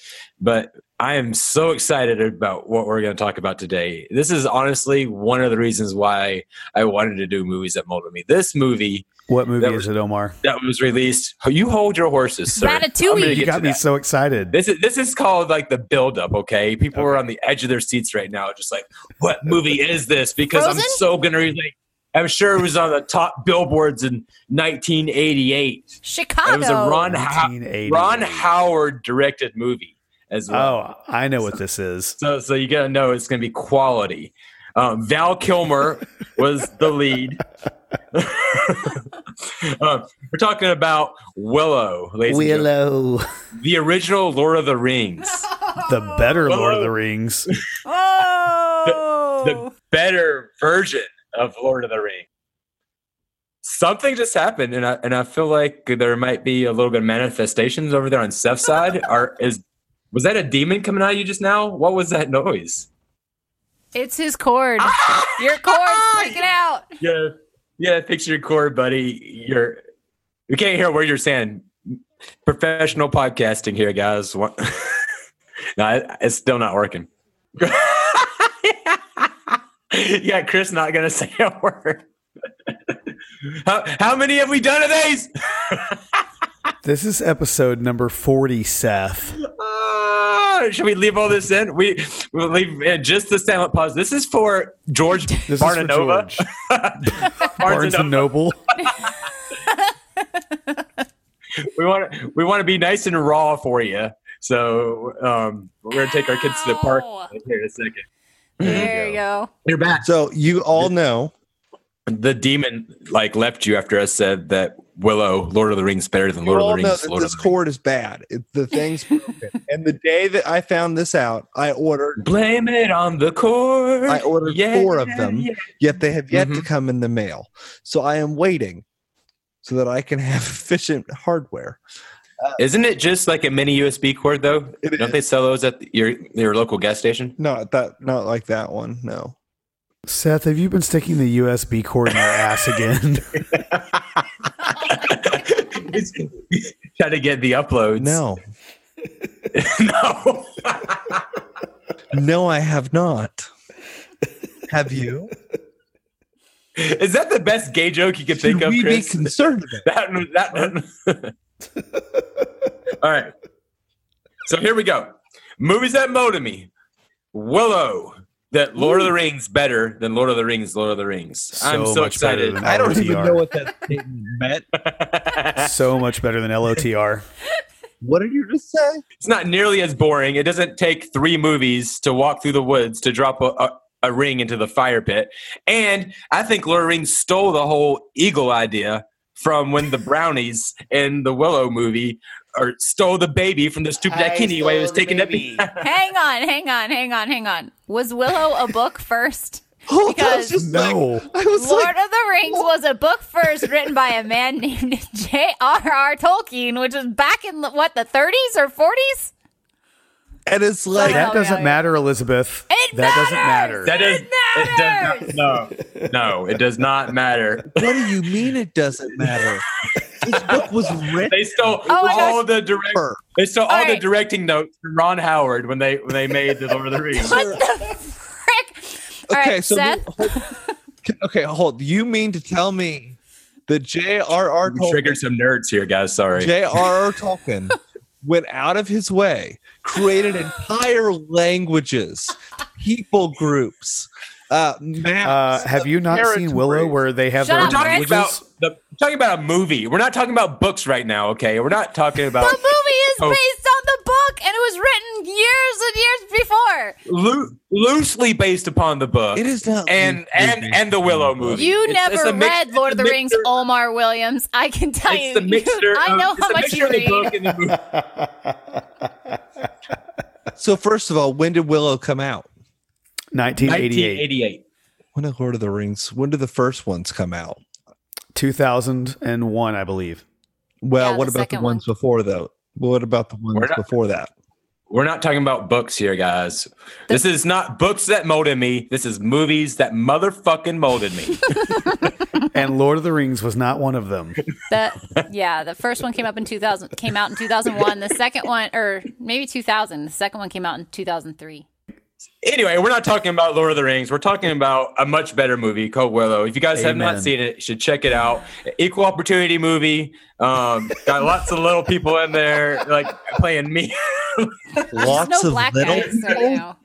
but I am so excited about what we're going to talk about today. This is honestly one of the reasons why I wanted to do Movies That Molded Me. This movie What movie That is was- it, Omar? that was released, you hold your horses, sir. Ratatouille. You got me that. so excited. This is this is called like the build up, okay? People are on the edge of their seats right now, just like, what movie is this? Because I'm so gonna like I'm sure it was on the top billboards in 1988. Chicago. It was a Ron Ho- Ron Howard directed movie as well. Oh, I know what this is. So so you gotta know it's gonna be quality. Um, Val Kilmer was the lead. um, we're talking about Willow, ladies and. Willow. the original Lord of the Rings. The better Lord of the Rings. Oh. the better version of Lord of the Rings. Something just happened, and I and I feel like there might be a little bit of manifestations over there on Seth's side. Are is was that a demon coming out of you just now? What was that noise? It's his cord. Your cord's freaking out. Yeah, yeah. Picture your cord, buddy. You're we can't hear what you're saying. Professional podcasting here, guys. What- no, it's still not working. yeah, Chris not gonna say a word. how, how many have we done of these? This is episode number 40, Seth. Ah, should we leave all this in? We we'll leave in just the silent pause. This is for George This is for Barnanova. George. Barnes and Noble. we want to we want to be nice and raw for you. So um, we're gonna take our kids to the park here in a second. There you go. You're back. So you all know The demon like left you after I said that Willow, Lord of the Rings, better than you Lord of the know Rings. that Lord this of the Rings. cord is bad. It, the thing's broken. and the day that I found this out, I ordered Blame it on the cord. I ordered Yeah, four of them, yeah. yet they have yet to Mhm. come in the mail. So I am waiting so that I can have efficient hardware. Uh, Isn't it just like a mini USB cord though? Don't is. they sell those at your your local gas station? Not that not like that one, no. Seth, have you been sticking the USB cord in your ass again? Try to get the uploads. No. no. No, I have not. Have you? Is that the best gay joke you could think Should of, we be concerned about that, that, All right. So here we go. Movies that molded me. Willow. That Lord of the Rings better than Lord of the Rings. Lord of the Rings. I'm So so much excited. than I don't even know what that statement meant. so much better than LOTR. What did you just say? it's not nearly as boring. It doesn't take three movies to walk through the woods to drop a, a, a ring into the fire pit. And I think Lord of the Rings stole the whole eagle idea from when the brownies in the Willow movie or stole the baby from the stupid Daikini while he was taking that baby. Hang on, hang on, hang on, hang on. Was Willow a book first? Oh, Because No. I was Lord like, of the Rings was a book first written by a man named J.R.R. Tolkien, which was back in the- what the 30s or 40s. And it's like that Oh, doesn't matter, Elizabeth. It that doesn't matter. That is, it does not, no, no, it does not matter. what do you mean it doesn't matter? this book was written. They stole Oh my all the direct. Oh they stole all, All the directing notes from Ron Howard when they when they made the Lord of the Rings. What the frick? All right, Okay, so Seth. hold- okay, hold. You mean to tell me that J.R.R. Tolkien, triggered some nerds here, guys. Sorry. J.R.R. Tolkien went out of his way, created entire languages, people groups, uh, maps. Uh, have you not seen Willow territories. where they have Shut their up, We're talking languages? about the talking about a movie. We're not talking about books right now. Okay, we're not talking about The movie is Oh. based on the book, and it was written years and years before. loo- loosely based upon the book. It is not and loosely and and the Willow movie. You It's- never it's mix- read it's Lord of the Rings, mixture- Omar Williams. I can tell It's you. the mixture. I of- know it's how a much you of the read. book and the movie. So first of all, when did Willow come out? 1988, 1988. When did Lord of the Rings? When did the first ones come out? 2001, I believe. Well, Yeah, what the about the second ones before though? What about the ones not- before that? We're not talking about books here, guys. This is not books that molded me. This is movies that motherfucking molded me. And Lord of the Rings was not one of them. The yeah, the first one came up in 2000 came out in 2001. The second one or maybe 2000. The second one came out in 2003. Anyway, we're not talking about Lord of the Rings. We're talking about a much better movie called Willow. If you guys have not seen it, you should check it out. Equal opportunity movie. Um, got lots of little people in there, like playing me, Lots no of black little. guys right now.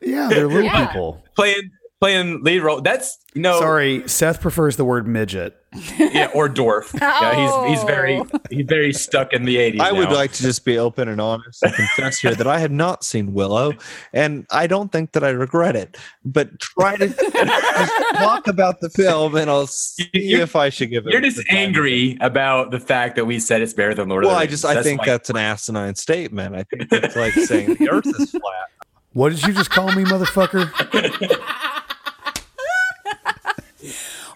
Yeah, they're little Yeah. people. playing playing lead role. That's you know, Sorry, Seth prefers the word midget. yeah, or dwarf. Yeah, he's he's very Oh. he's very stuck in the eighties. I would like to just be open and honest and confess here that I had not seen Willow, and I don't think that I regret it. But try to talk about the film, and I'll see You're- if I should give it. You're just angry about the fact that we said it's better than Lord Well, of the I Rings. just I think why- that's an asinine statement. I think it's like saying the Earth is flat. What did you just call me, motherfucker?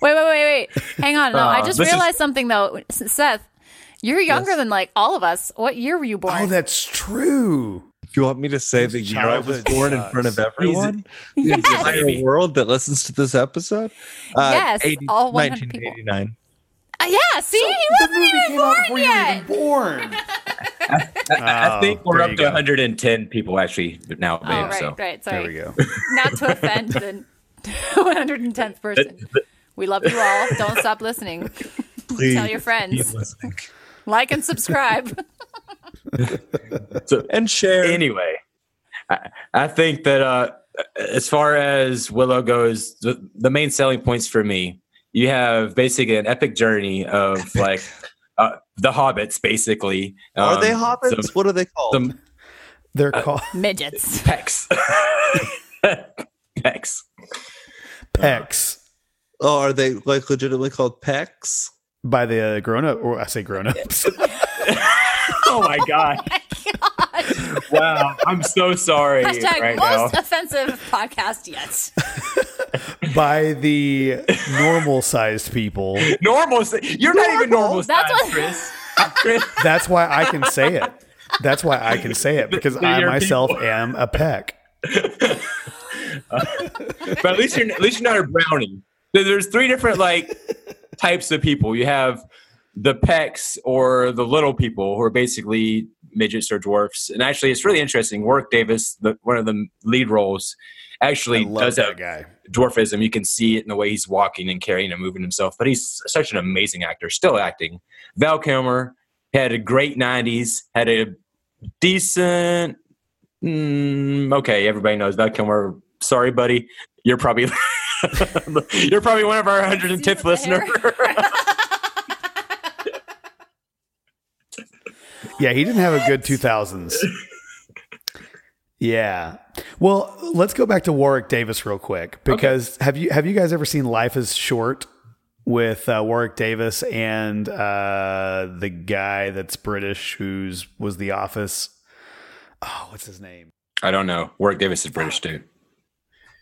Wait, wait, wait, wait. Hang on. No, I Uh, just this is- realized something though. Seth, you're younger than like all of us. What year were you born? Oh, that's true. Do You want me to say the year I was childhood born in front of everyone? The entire world that listens to this episode? Uh, Yes, all 100 people. 1989. Uh, yeah, see, he wasn't even born yet. born. I think we're up to go. 110 people actually now, babe. Oh, right, so right. There Sorry. we go. Not to offend the 110th person. We love you all. Don't stop listening. Please Tell your friends. Like and subscribe. so And share. anyway, I, I think that uh, as far as Willow goes, the, the main selling points for me, you have basically an epic journey of like uh, the hobbits, basically. Are Um, they hobbits? Some, what are they called? some They're called Midgets. pecks. pecks. pecks oh, are they like legitimately called pecks? by the uh, grown up, or I say grown ups, Oh my god! wow, I'm so sorry Hashtag right now. most offensive podcast yet. By the normal sized people. Normal. si- You're not even normal. That's size, what- Chris. Chris. That's why I can say it. That's why I can say it because I myself people. am a peck. but at least you're at least you're not a brownie. So There's three different like types of people. You have the pecks or the little people who are basically midgets or dwarfs. And actually, it's really interesting. Warwick Davis, the, one of the lead roles, I actually love does that have guy. Dwarfism. You can see it in the way he's walking and carrying and moving himself. But he's such an amazing actor, still acting. Val Kilmer had a great '90s, had a decent. Mm, okay, everybody knows Val Kilmer. Sorry, buddy, you're probably you're probably one of our 110th listener. Yeah, he didn't have a good 2000s. Yeah. Well, let's go back to Warwick Davis real quick because have you have you guys ever seen Life is Short with uh, Warwick Davis and uh, the guy that's British who's was The Office? Oh, what's his name? I don't know. Warwick Davis is British dude.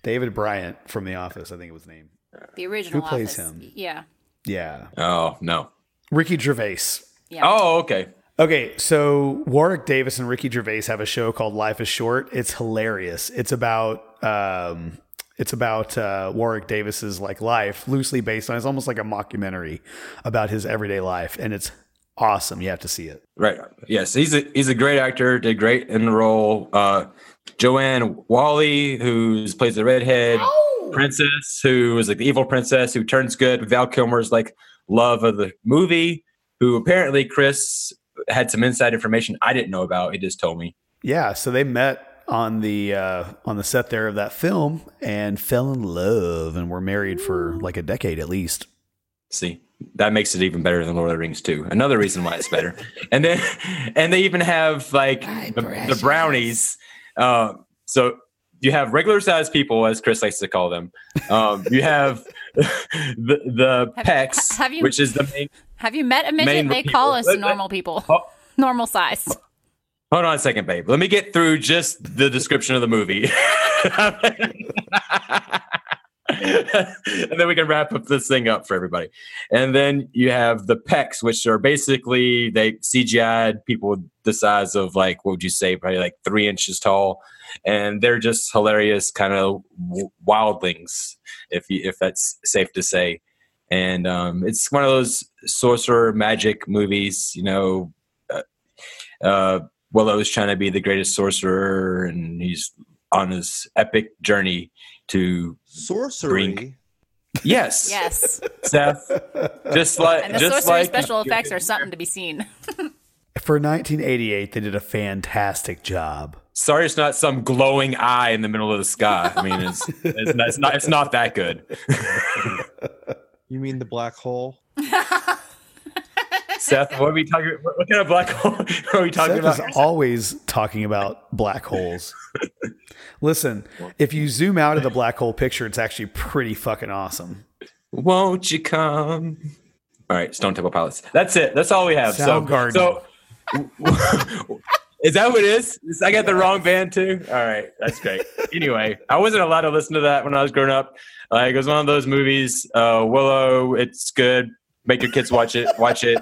David Brent from The Office, I think it was name. The original Who plays Office. him? Yeah. Yeah. Oh no. Ricky Gervais. Yeah. Oh okay. Okay, so Warwick Davis and Ricky Gervais have a show called Life is Short. It's hilarious. It's about um, it's about uh, Warwick Davis's like life, loosely based on. It's almost like a mockumentary about his everyday life, and it's awesome. You have to see it. Right. Yes, he's a he's a great actor. Did great in the role. Uh, Joanne Whalley, who plays the redhead princess, who is like the evil princess who turns good. Val Kilmer's like love of the movie. Who apparently Chris had some inside information I didn't know about. He just told me. Yeah, so they met on the uh, on the set there of that film and fell in love and were married for like a decade at least. See, that makes it even better than Lord of the Rings too. Another reason why it's better. and then, and they even have like the, the brownies. Uh, so you have regular sized people, as Chris likes to call them. Um, you have the the Have- pecks, have you- which is the main. Have you met a midget? They people. call us let- normal people, Oh. normal size. Hold on a second, babe. Let me get through just the description of the movie. and then we can wrap up this thing up for everybody. And then you have the pecks, which are basically they CGI'd people the size of like what would you say, probably like three inches tall, and they're just hilarious, kind of w- wildlings, if you, if that's safe to say. And um, it's one of those sorcerer magic movies, you know. Uh, uh, Willow's trying to be the greatest sorcerer, and he's on his epic journey to Sorcery. Bring- yes, Yes, Seth. Just like and the just sorcery like special effects are something to be seen. For 1988, they did a fantastic job. Sorry, it's not some glowing eye in the middle of the sky. I mean, it's it's not it's not, it's not that good. You mean the black hole? Seth, what are we talking? What, what kind of black hole are we talking Seth about? is always talking about black holes. Listen, if you zoom out of the black hole picture, it's actually pretty fucking awesome. Won't you come? All right, Stone Temple Pilots. That's it. That's all we have. So, so is that what it is? Is- I got the wrong band too. All right, that's great. Anyway, I wasn't allowed to listen to that when I was growing up. Like it was one of those movies. Uh, Willow, it's good. Make your kids watch it. Watch it.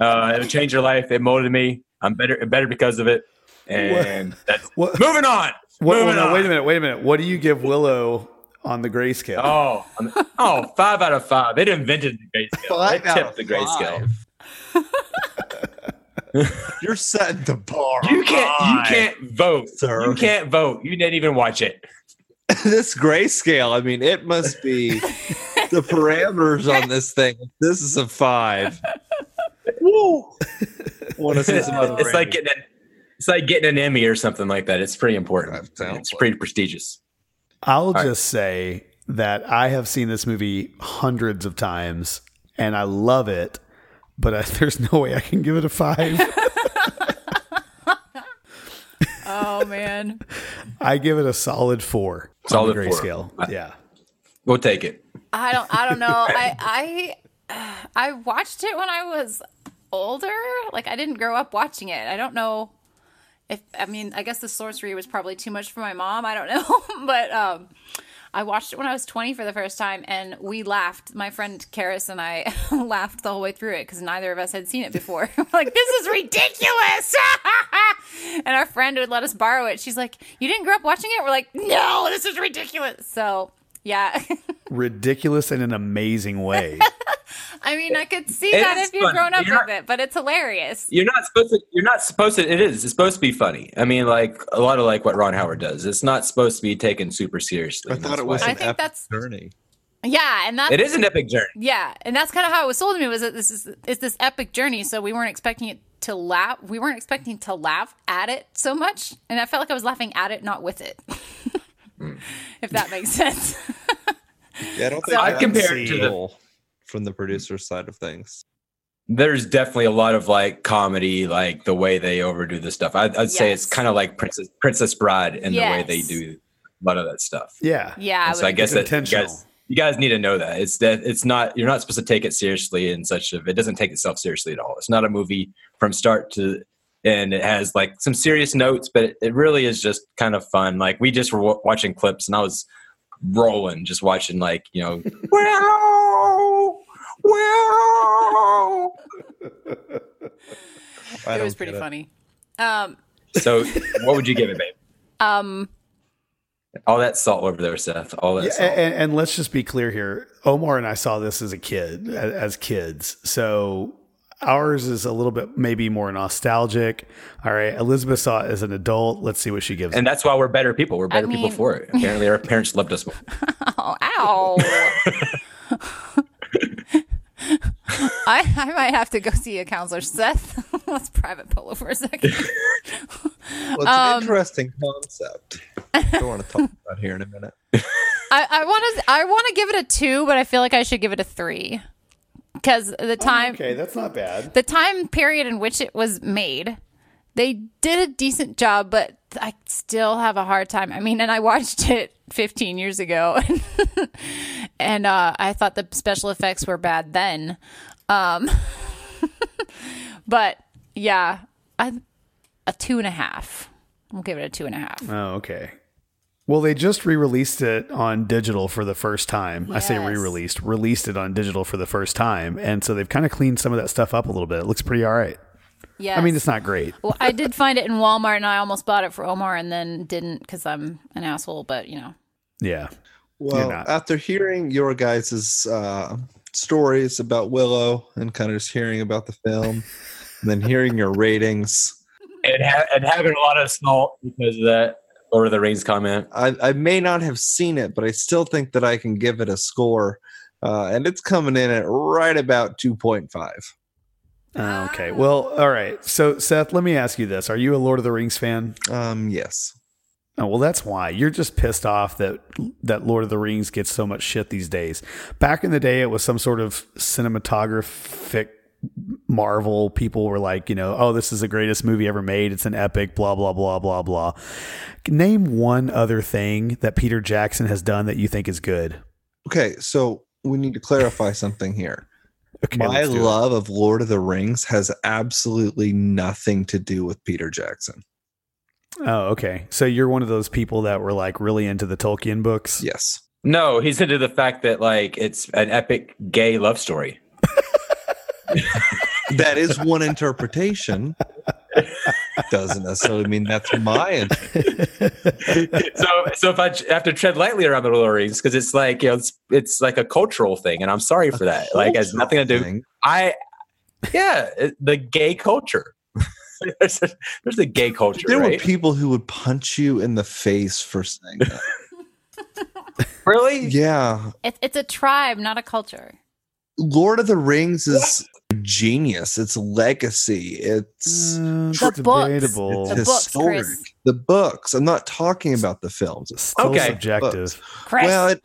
Uh, it'll change your life. It molded me. I'm better, better because of it. And that's What- moving on. What, moving no, on. wait a minute, wait a minute. What do you give Willow on the grayscale? Oh, I'm- oh, five out of five. They invented the grayscale. Five they out tipped of the grayscale. You're setting the bar. You can't. You can't vote. Sir. You can't vote. You didn't even watch it. this grayscale. I mean, it must be the parameters on this thing. This is a five. Woo! Want to see some other It's like getting. An, it's like getting an Emmy or something like that. It's pretty important. That sounds It's like- pretty prestigious. I'll right. just say that I have seen this movie hundreds of times and I love it, but I, there's no way I can give it a five. Oh man, I give it a solid four. Solid on the four. grayscale. Yeah. We'll take it. I don't. I don't know. I I I watched it when I was older. Like I didn't grow up watching it. I don't know if I mean I guess the sorcery was probably too much for my mom. I don't know, but um. I watched it when I was 20 for the first time, and we laughed. My friend Karis and I laughed the whole way through it because neither of us had seen it before. Like, this is ridiculous! and our friend would let us borrow it. She's like, You didn't grow up watching it? We're like, No, this is ridiculous. So, yeah. Ridiculous in an amazing way. I mean, I could see It that is if you've funny. grown up You're with it, but it's hilarious. You're not supposed to. You're not supposed to. It is. It's supposed to be funny. I mean, like a lot of like what Ron Howard does. It's not supposed to be taken super seriously. I thought it was why- I an think epic that's- journey. Yeah, and that's It is an epic journey. yeah, and that's kind of how it was sold to me was that this is it's this epic journey. So we weren't expecting it to laugh. We weren't expecting to laugh at it so much, and I felt like I was laughing at it, not with it. if that makes sense. Yeah, I don't So- think I that's compare it to the- cool from the producer side of things. There's definitely a lot of like comedy, like the way they overdo the stuff. I'd, I'd say it's kind of like Princess Princess Bride in the way they do a lot of that stuff. Yeah. yeah, And so I guess It's that you guys, you guys need to know that it's that it's not you're not supposed to take it seriously in such a it doesn't take itself seriously at all. It's not a movie from start to and it has like some serious notes, but it, it really is just kind of fun. Like we just were w- watching clips and I was rolling just watching like you know well well it was pretty funny. Um, So, what would you give it, babe? um, All that salt over there, Seth. All that Yeah, salt. and, and let's just be clear here. Omar and I saw this as a kid, as kids. So ours is a little bit maybe more nostalgic. All right. Elizabeth saw it as an adult. Let's see what she gives. And that's why we're better people. We're better people mean- for it. Apparently, our parents loved us more. oh, ow. I, I might have to go see a counselor. Seth, let's private polo for a second. Well, it's an um, interesting concept. I don't want to talk about here in a minute. I, I want to I want to give it a two, but I feel like I should give it a three because the time okay, that's not bad. the time period in which it was made, they did a decent job, but I still have a hard time. I mean, and I watched it 15 years ago, and uh, I thought the special effects were bad then. Um, but yeah, I, a two and a half. I'll give it a two and a half. Oh, okay. Well, they just re-released it on digital for the first time. I say re-released, released it on digital for the first time, and so they've kind of cleaned some of that stuff up a little bit. It looks pretty all right. Yeah, I mean, it's not great. Well, I did find it in Walmart, and I almost bought it for Omar, and then didn't because I'm an asshole. But you know, Yeah. Well, after hearing your guys' uh, stories about Willow and kind of just hearing about the film, and then hearing your ratings, And, ha- and having a lot of salt because of that Lord of the Rings comment. I, I may not have seen it, but I still think that I can give it a score. Uh, and it's coming in at right about 2.5. Oh, okay. Well, all right. So, Seth, let me ask you this: Are you a Lord of the Rings fan? Um, yes. Oh, well, that's why you're just pissed off that that Lord of the Rings gets so much shit these days. Back in the day, it was some sort of cinematographic marvel. People were like, you know, oh, this is the greatest movie ever made. It's an epic. Blah blah blah blah blah. Name one other thing that Peter Jackson has done that you think is good. Okay, so we need to clarify something here. Okay, My let's it. love of Lord of the Rings has absolutely nothing to do with Peter Jackson. Oh, okay. So you're one of those people that were like really into the Tolkien books. Yes. No, he's into the fact that like it's an epic gay love story. That is one interpretation. Doesn't necessarily mean that's my so, so if I have to tread lightly around the Lord of the Rings because it's like you know it's, it's like a cultural thing, and I'm sorry for that. Like, it has nothing to do. thing. I, yeah, the gay culture. there's, a, there's a gay culture, There were people who would punch you in the face for saying that. really? yeah. it, it's a tribe, not a culture. Lord of the Rings is genius. It's legacy. It's Uh, The it's books. debatable. The books, historic. Chris. The books. I'm not talking about the films. Still Okay. subjective. Chris, Well, it,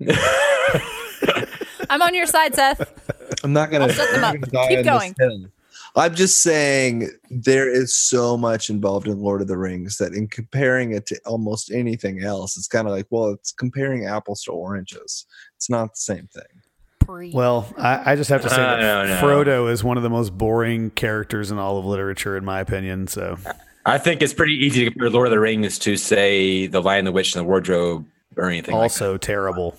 I'm on your side, Seth. I'm not gonna, I'll shut them up. Keep going. I'm just saying there is so much involved in Lord of the Rings that in comparing it to almost anything else, it's kind of like, well, it's comparing apples to oranges. It's not the same thing. Well, I, I just have to say Uh, that no, no. Frodo is one of the most boring characters in all of literature, in my opinion. So, I think it's pretty easy to compare Lord of the Rings to say The Lion, the Witch, and the Wardrobe or anything. also terrible.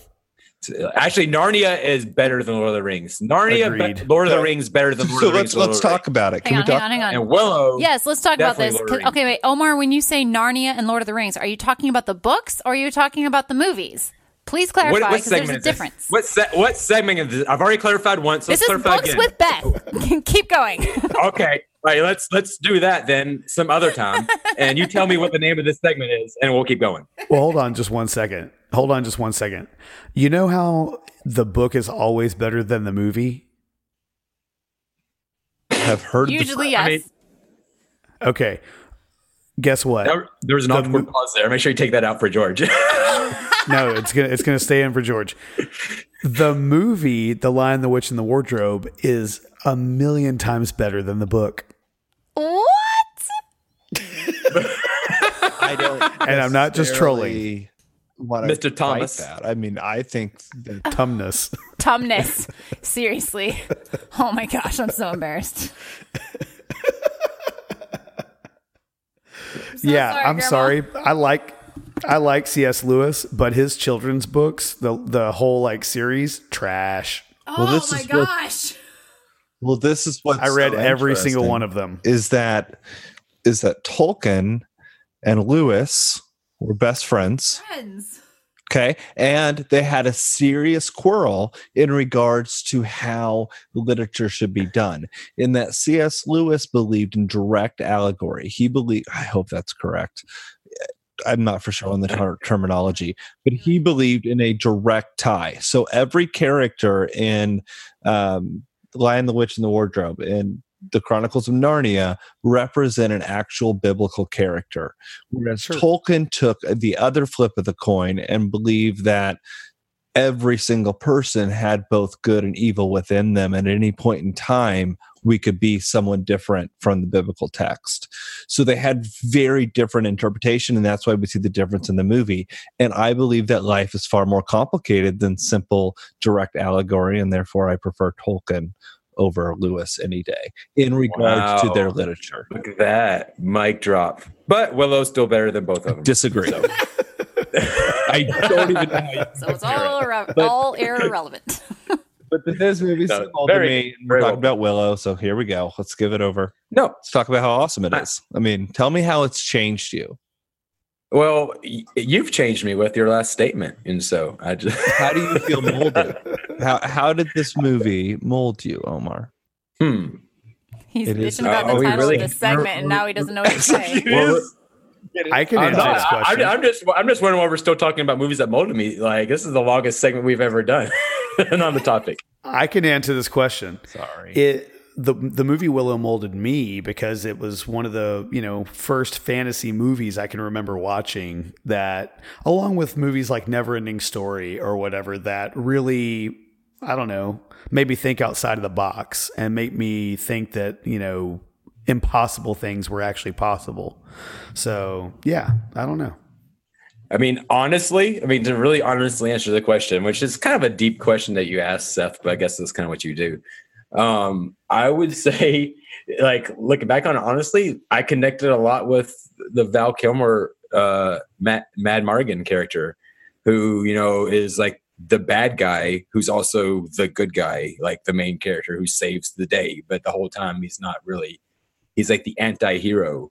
like that. Actually, Narnia is better than Lord of the Rings. Narnia, be- Lord of the Rings, better than Lord So of the let's Rings. Lord let's of the talk about it. Can hang we on, talk? hang on, hang on. And Willow. Yes, let's talk about this. Lord of the Okay, wait, Omar, when you say Narnia and Lord of the Rings, are you talking about the books or are you talking about the movies? Please clarify What, what because there's segment a difference. What se- what segment is this? I've already clarified once. Let's This is clarify books again. with Beth. Oh. Keep going. okay, all right. Let's let's do that then some other time, and you tell me what the name of this segment is, and we'll keep going. Well, hold on just one second. Hold on just one second. You know how the book is always better than the movie? Have heard the Usually, yes. I mean- Okay. Guess what? There, there was an The awkward mo- pause there. Make sure you take that out for George. no, it's gonna it's gonna stay in for George. The movie, The Lion, the Witch, and the Wardrobe, is a million times better than the book. what? I don't. And I'm not just trolling. Mr. Thomas. That. I mean, I think that Tumnus. Tumnus. Seriously. Oh my gosh, I'm so embarrassed. Yeah, sorry, I'm Grandma. sorry. I like I like C.S. Lewis, but his children's books, the the whole like series, trash. Oh this my is what- gosh. Well, this is what I read every single one of them. Is that is that Tolkien and Lewis were best friends? Friends. Okay. And they had a serious quarrel in regards to how literature should be done. In that C.S. Lewis believed in direct allegory. He believed, I hope that's correct. I'm not for sure on the ter- terminology, but he believed in a direct tie. So every character in um, Lion, the Witch, and the Wardrobe, and the Chronicles of Narnia represent an actual biblical character. Whereas Tolkien took the other flip of the coin and believed that every single person had both good and evil within them. And at any point in time, we could be someone different from the biblical text. So they had very different interpretation, and that's why we see the difference in the movie. And I believe that life is far more complicated than simple direct allegory, and therefore I prefer Tolkien over Lewis any day in regards to their literature. Look at that mic drop. But Willow's still better than both of them. Disagree. So, I don't even know So it's all irre- But- all irrelevant. But this movie's No, so old very- to me. We're talking well. about Willow, so here we go. Let's give it over. no. Let's talk about how awesome it is. I mean, tell me how it's changed you. Well, you've changed me with your last statement, and so I just How do you feel molded? how how did this movie mold you, Omar? hmm. He's It is- bitching about Are the we title really- of this segment, and now he doesn't know what to say. Well, I can answer not, this I- question. I'm, I'm just I'm just wondering why we're still talking about movies that molded me. Like this is the longest segment we've ever done and on the topic. I can answer this question. Sorry. It the the movie Willow molded me because it was one of the you know first fantasy movies I can remember watching that, along with movies like Neverending Story or whatever, that really I don't know made me think outside of the box and make me think that you know impossible things were actually possible. So yeah, I don't know. I mean, honestly, I mean to really honestly answer the question, which is kind of a deep question that you asked, Seth, but I guess that's kind of what you do. Um, I would say, like looking back on it, honestly, I connected a lot with the Val Kilmer, uh, Matt, Mad Margan character, who you know is like the bad guy who's also the good guy, like the main character who saves the day, but the whole time he's not really. He's like the anti-hero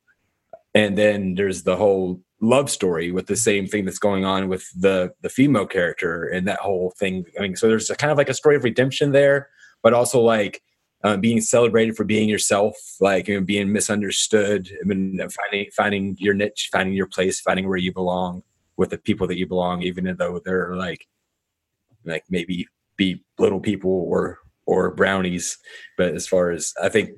and then there's the whole love story with the same thing that's going on with the the female character and that whole thing i mean so there's a kind of like a story of redemption there but also like uh, being celebrated for being yourself like you know, being misunderstood I mean, finding finding your niche finding your place finding where you belong with the people that you belong even though they're like like maybe be little people or or brownies. But as far as i think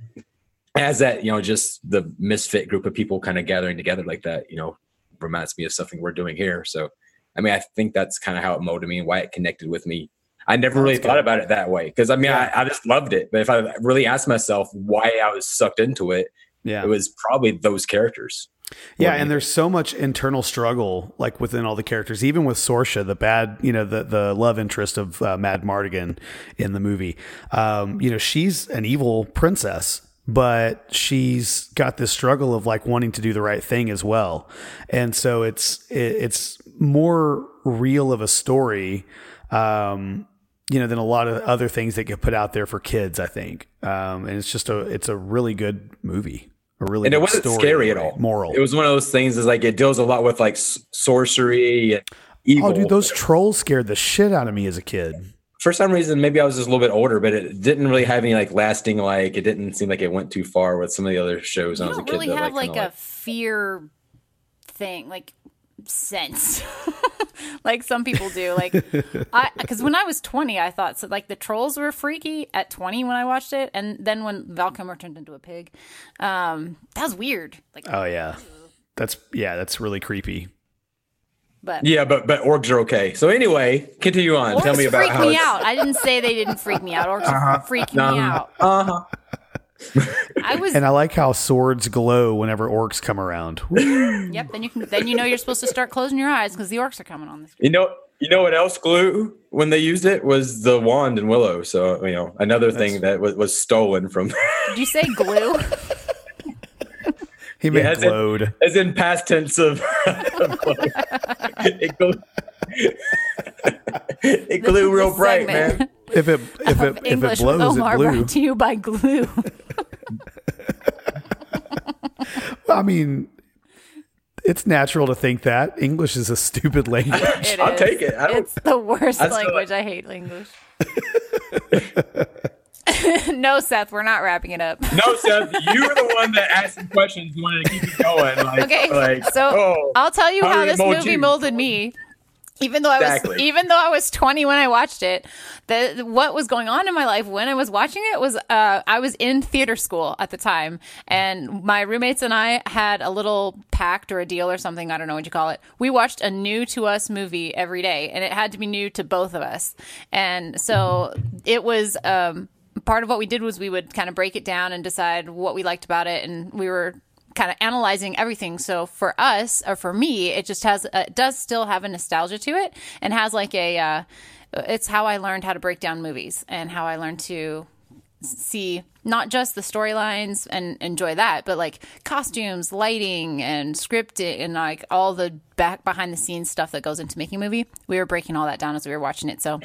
as that you know just the misfit group of people kind of gathering together like that you know reminds me of something we're doing here. So i mean i think that's kind of how it molded me and why it connected with me i never really thought about it that way because i mean I, I just loved it but if i really asked myself why i was sucked into it Yeah. it was probably those characters Yeah, and there's so much internal struggle, like within all the characters, even with Sorsha, the bad, you know, the the love interest of uh, Madmartigan in the movie. Um, you know, she's an evil princess, but she's got this struggle of like wanting to do the right thing as well, and so it's it, it's more real of a story. Um, you know, than a lot of other things that get put out there for kids, I think. Um, and it's just a, it's a really good movie, a really and it wasn't story, scary at all Moral. it was one of those things is like it deals a lot with like s- sorcery and evil Oh, dude, those trolls scared the shit out of me as a kid. for some reason maybe i was just a little bit older but it didn't really have any like lasting like it didn't seem like it went too far with some of the other shows when You i was a don't kid really that, have like, kinda a fear thing, like sense, like some people do. Like, I because when I was twenty, I thought so. Like the trolls were freaky at twenty when I watched it, and then when Val Kilmer turned into a pig, um, that was weird. Like, Oh yeah, that's yeah, that's really creepy. but yeah but but orcs are okay so anyway continue on orcs tell me about freak how me it's- out. I didn't say they didn't freak me out. Orcs freak me Uh-huh. out. uh-huh I was And I like how swords glow whenever orcs come around. Yep. Then you can. Then you know you're supposed to start closing your eyes because the orcs are coming on this. you know you know what else glue when they used it was the wand and willow so you know another thing that was, was stolen from Did you say glue? He meant Yeah, as in- as in past tense of, of it glue, it glue real This bright segment. man if it if it if it English blows, with it Omar blew. brought to you by glue. I mean, it's natural to think that English is a stupid language. It I'll is. take it. I don't- It's the worst I still- language. I hate English. no, Seth, we're not wrapping it up. No, Seth, you were the one that asked some questions. You wanted to keep it going. Like, Okay, like, so oh, I'll tell you how this movie you? molded me. Even though I was, Exactly. even though I was 20 when I watched it, the what was going on in my life when I was watching it was, uh, I was in theater school at the time, and my roommates and I had a little pact or a deal or something. I don't know what you call it. We watched a new to us movie every day, and it had to be new to both of us. And so it was. Um, part of what we did was we would kind of break it down and decide what we liked about it, and we were kind of analyzing everything. So for us, or for me, it just has, uh, it does still have a nostalgia to it and has like a, uh, it's how I learned how to break down movies and how I learned to see not just the storylines and enjoy that, but like costumes, lighting, and scripting, and like all the back behind the scenes stuff that goes into making a movie. We were breaking all that down as we were watching it. So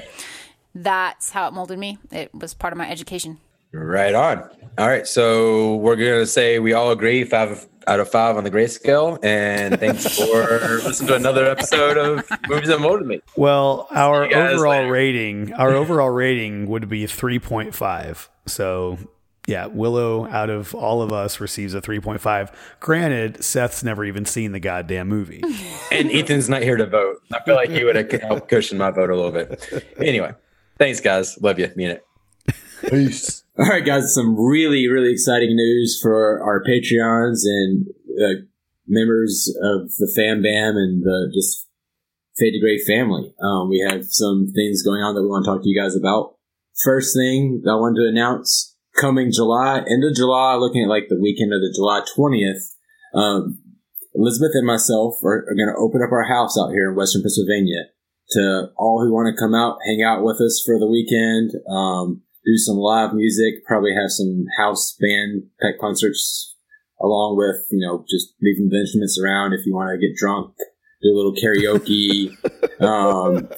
that's how it molded me. It was part of my education. Right on. All right, so we're gonna say we all agree five out of five on the gray scale, and thanks for listening to another episode of Movies That Molded Me. Well, our overall later. rating, our overall rating would be 3.5. So, yeah, Willow out of all of us receives a 3.5. Granted, Seth's never even seen the goddamn movie. And Ethan's not here to vote. I feel like he would have helped cushion my vote a little bit. Anyway, thanks guys. Love you. Mean it. Peace. All right, guys, some really, really exciting news for our Patreons and uh, members of the Fam Bam and the just Fade to Gray family. Um, we have some things going on that we want to talk to you guys about. First thing I wanted to announce coming July, end of July, looking at like the weekend of the July 20th, um, Elizabeth and myself are, are going to open up our house out here in Western Pennsylvania to all who want to come out, hang out with us for the weekend, um, do some live music, probably have some house band pet concerts along with, you know, just leaving the instruments around if you want to get drunk, do a little karaoke. um,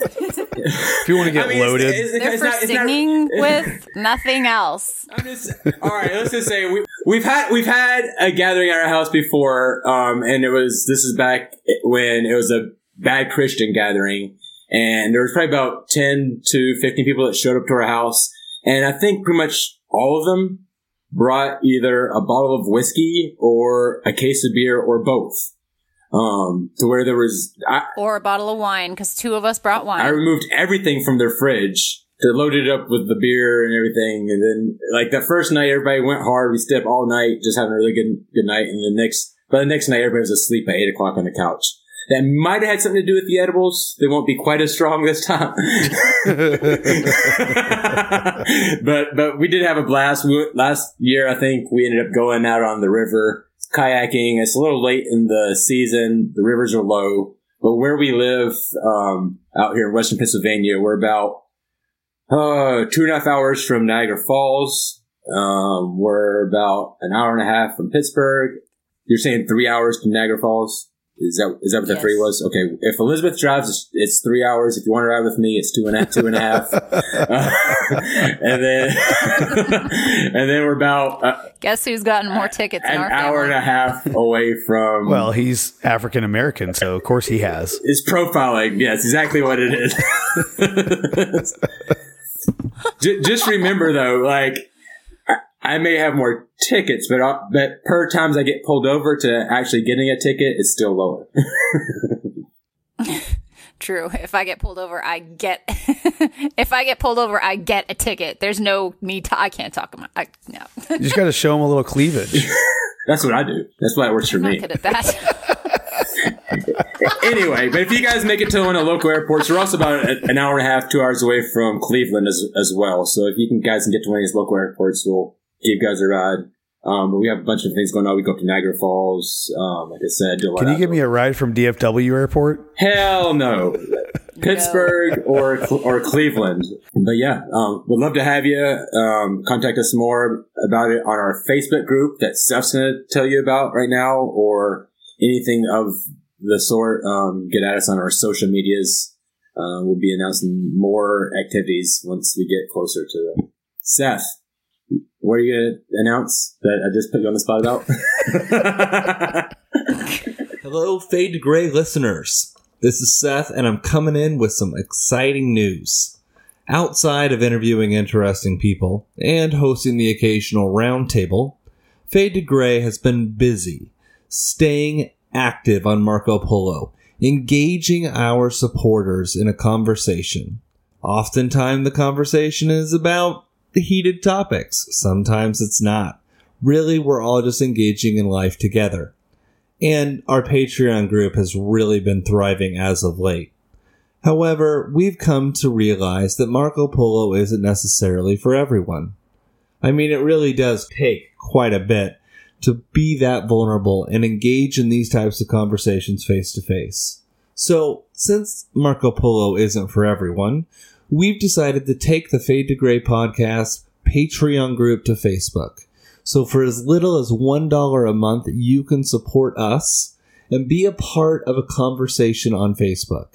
If you want to get I mean, loaded, it's- They're it's for not- it's not- singing with nothing else. I'm just all right. Let's just say we, we've had we've had a gathering at our house before, um, and it was this is back when it was a bad Christian gathering, and there was probably about ten to fifteen people that showed up to our house, and I think pretty much all of them brought either a bottle of whiskey or a case of beer or both. Um, to where there was I, Or a bottle of wine, because two of us brought wine. I removed everything from their fridge to load it up with the beer and everything. And then, like that first night, everybody went hard. We stayed up all night, just having a really good good night. And the next, by the next night, everybody was asleep at eight o'clock on the couch. That might have had something to do with the edibles. They won't be quite as strong this time. but but we did have a blast. We, last year, I think we ended up going out on the river kayaking. It's a little late in the season. The rivers are low, but where we live um, out here in Western Pennsylvania, we're about uh, two and a half hours from Niagara Falls. Um, we're about an hour and a half from Pittsburgh. You're saying three hours to Niagara Falls? Is that is that what the Yes. three was? Okay. If Elizabeth drives, it's, it's three hours. If you want to ride with me, it's two and a half. Two and a half. Uh, and then and then we're about uh, Guess who's gotten more tickets in an our hour family? and a half away from. well, he's African American, so of course he has. It's profiling. Yes, exactly what it is. Just remember, though, like I- I may have more tickets, but I, but per times I get pulled over to actually getting a ticket, it's still lower. True. If I get pulled over, I get. if I get pulled over, I get a ticket. There's no me. To, I can't talk about. I, no, You just got to show them a little cleavage. That's what I do. That's why it works for not me. good at that. anyway, but if you guys make it to one of the local airports, we're also about an hour and a half, two hours away from Cleveland as, as well. So if you can guys can get to one of these local airports, we'll give guys a ride. Um, but we have a bunch of things going on. We go up to Niagara Falls. Um, like I said, do a lot Can you give me a ride from DFW Airport? Hell no. Pittsburgh or or Cleveland. But yeah, um, would love to have you. Um, contact us more about it on our Facebook group that Seth's going to tell you about right now, or anything of the sort. Um, get at us on our social medias. Uh, we'll be announcing more activities once we get closer to them. Seth, what are you going to announce that I just put you on the spot about? Hello, Fade to Gray listeners. This is Seth, and I'm coming in with some exciting news. Outside of interviewing interesting people and hosting the occasional roundtable, Fade to Gray has been busy, staying active on Marco Polo, engaging our supporters in a conversation. Oftentimes, the conversation is about the heated topics. Sometimes it's not. Really, we're all just engaging in life together. And our Patreon group has really been thriving as of late. However, we've come to realize that Marco Polo isn't necessarily for everyone. I mean, it really does take quite a bit to be that vulnerable and engage in these types of conversations face to face. So, since Marco Polo isn't for everyone, we've decided to take the Fade to Gray podcast Patreon group to Facebook. So, for as little as $1 a month, you can support us and be a part of a conversation on Facebook.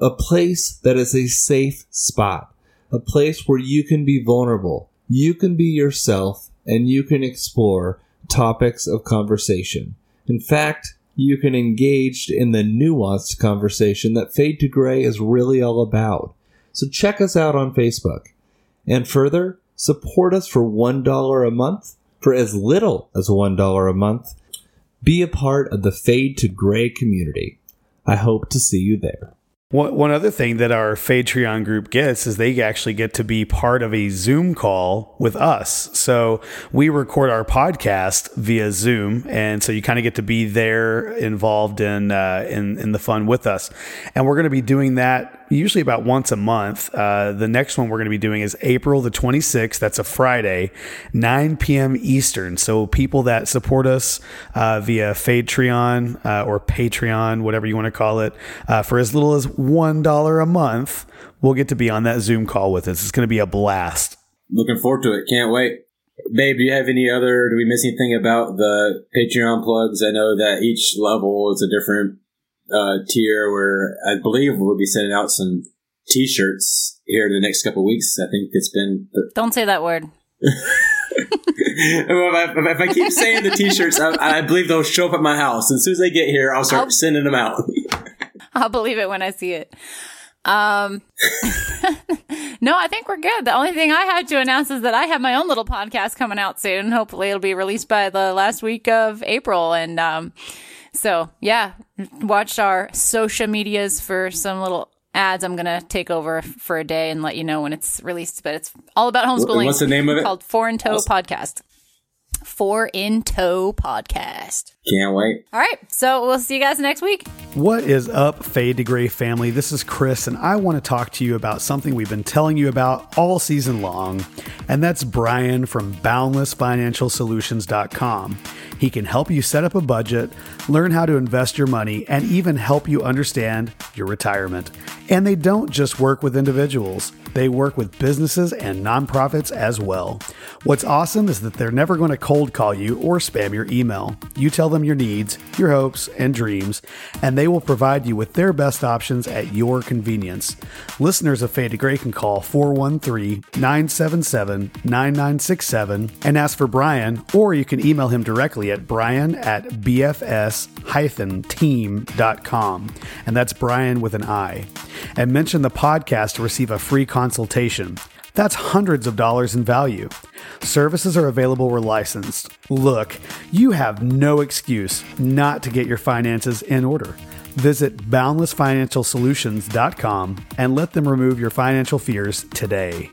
A place that is a safe spot, a place where you can be vulnerable, you can be yourself, and you can explore topics of conversation. In fact, you can engage in the nuanced conversation that Fade to Gray is really all about. So check us out on Facebook. And further, support us for $1 a month, for as little as $1 a month. Be a part of the Fade to Gray community. I hope to see you there. One, other thing that our Patreon group gets is they actually get to be part of a Zoom call with us. So we record our podcast via Zoom, and so you kind of get to be there, involved in uh, in in the fun with us. And we're going to be doing that usually about once a month. Uh, the next one we're going to be doing is April the 26th. That's a Friday, 9 p.m. Eastern. So people that support us uh, via Patreon uh, or Patreon, whatever you want to call it, uh, for as little as $1 a month, we'll get to be on that Zoom call with us. It's going to be a blast. Looking forward to it. Can't wait. Babe, do you have any other? Do we miss anything about the Patreon plugs? I know that each level is a different uh, tier where I believe we'll be sending out some T-shirts here in the next couple weeks. I think it's been. Don't say that word. if, I, if I keep saying the T-shirts, I, I, believe they'll show up at my house. And as soon as they get here, I'll start I'll, sending them out. I'll believe it when I see it. Um, no, I think we're good. The only thing I had to announce is that I have my own little podcast coming out soon. Hopefully, it'll be released by the last week of April, and um, so yeah, watch our social medias for some little ads. I'm gonna take over for a day and let you know when it's released. But it's all about homeschooling. What's the name of it? Called Four in Tow Podcast. Four in Tow Podcast. Can't wait. All right, so we'll see you guys next week. What is up, Fade to Gray family? This is Chris, and I want to talk to you about something we've been telling you about all season long, and that's Brian from BoundlessFinancialSolutions.com. He can help you set up a budget, learn how to invest your money, and even help you understand your retirement. And they don't just work with individuals. They work with businesses and nonprofits as well. What's awesome is that they're never going to cold call you or spam your email. You tell them your needs, your hopes, and dreams, and they will provide you with their best options at your convenience. Listeners of Fade to Gray can call 413 977 9967 and ask for Brian, or you can email him directly at brian at bfs-team.com. And that's Brian with an I. And mention the podcast to receive a free consultation. That's hundreds of dollars in value. Services are available where licensed. Look, you have no excuse not to get your finances in order. Visit boundlessfinancialsolutions.com and let them remove your financial fears today.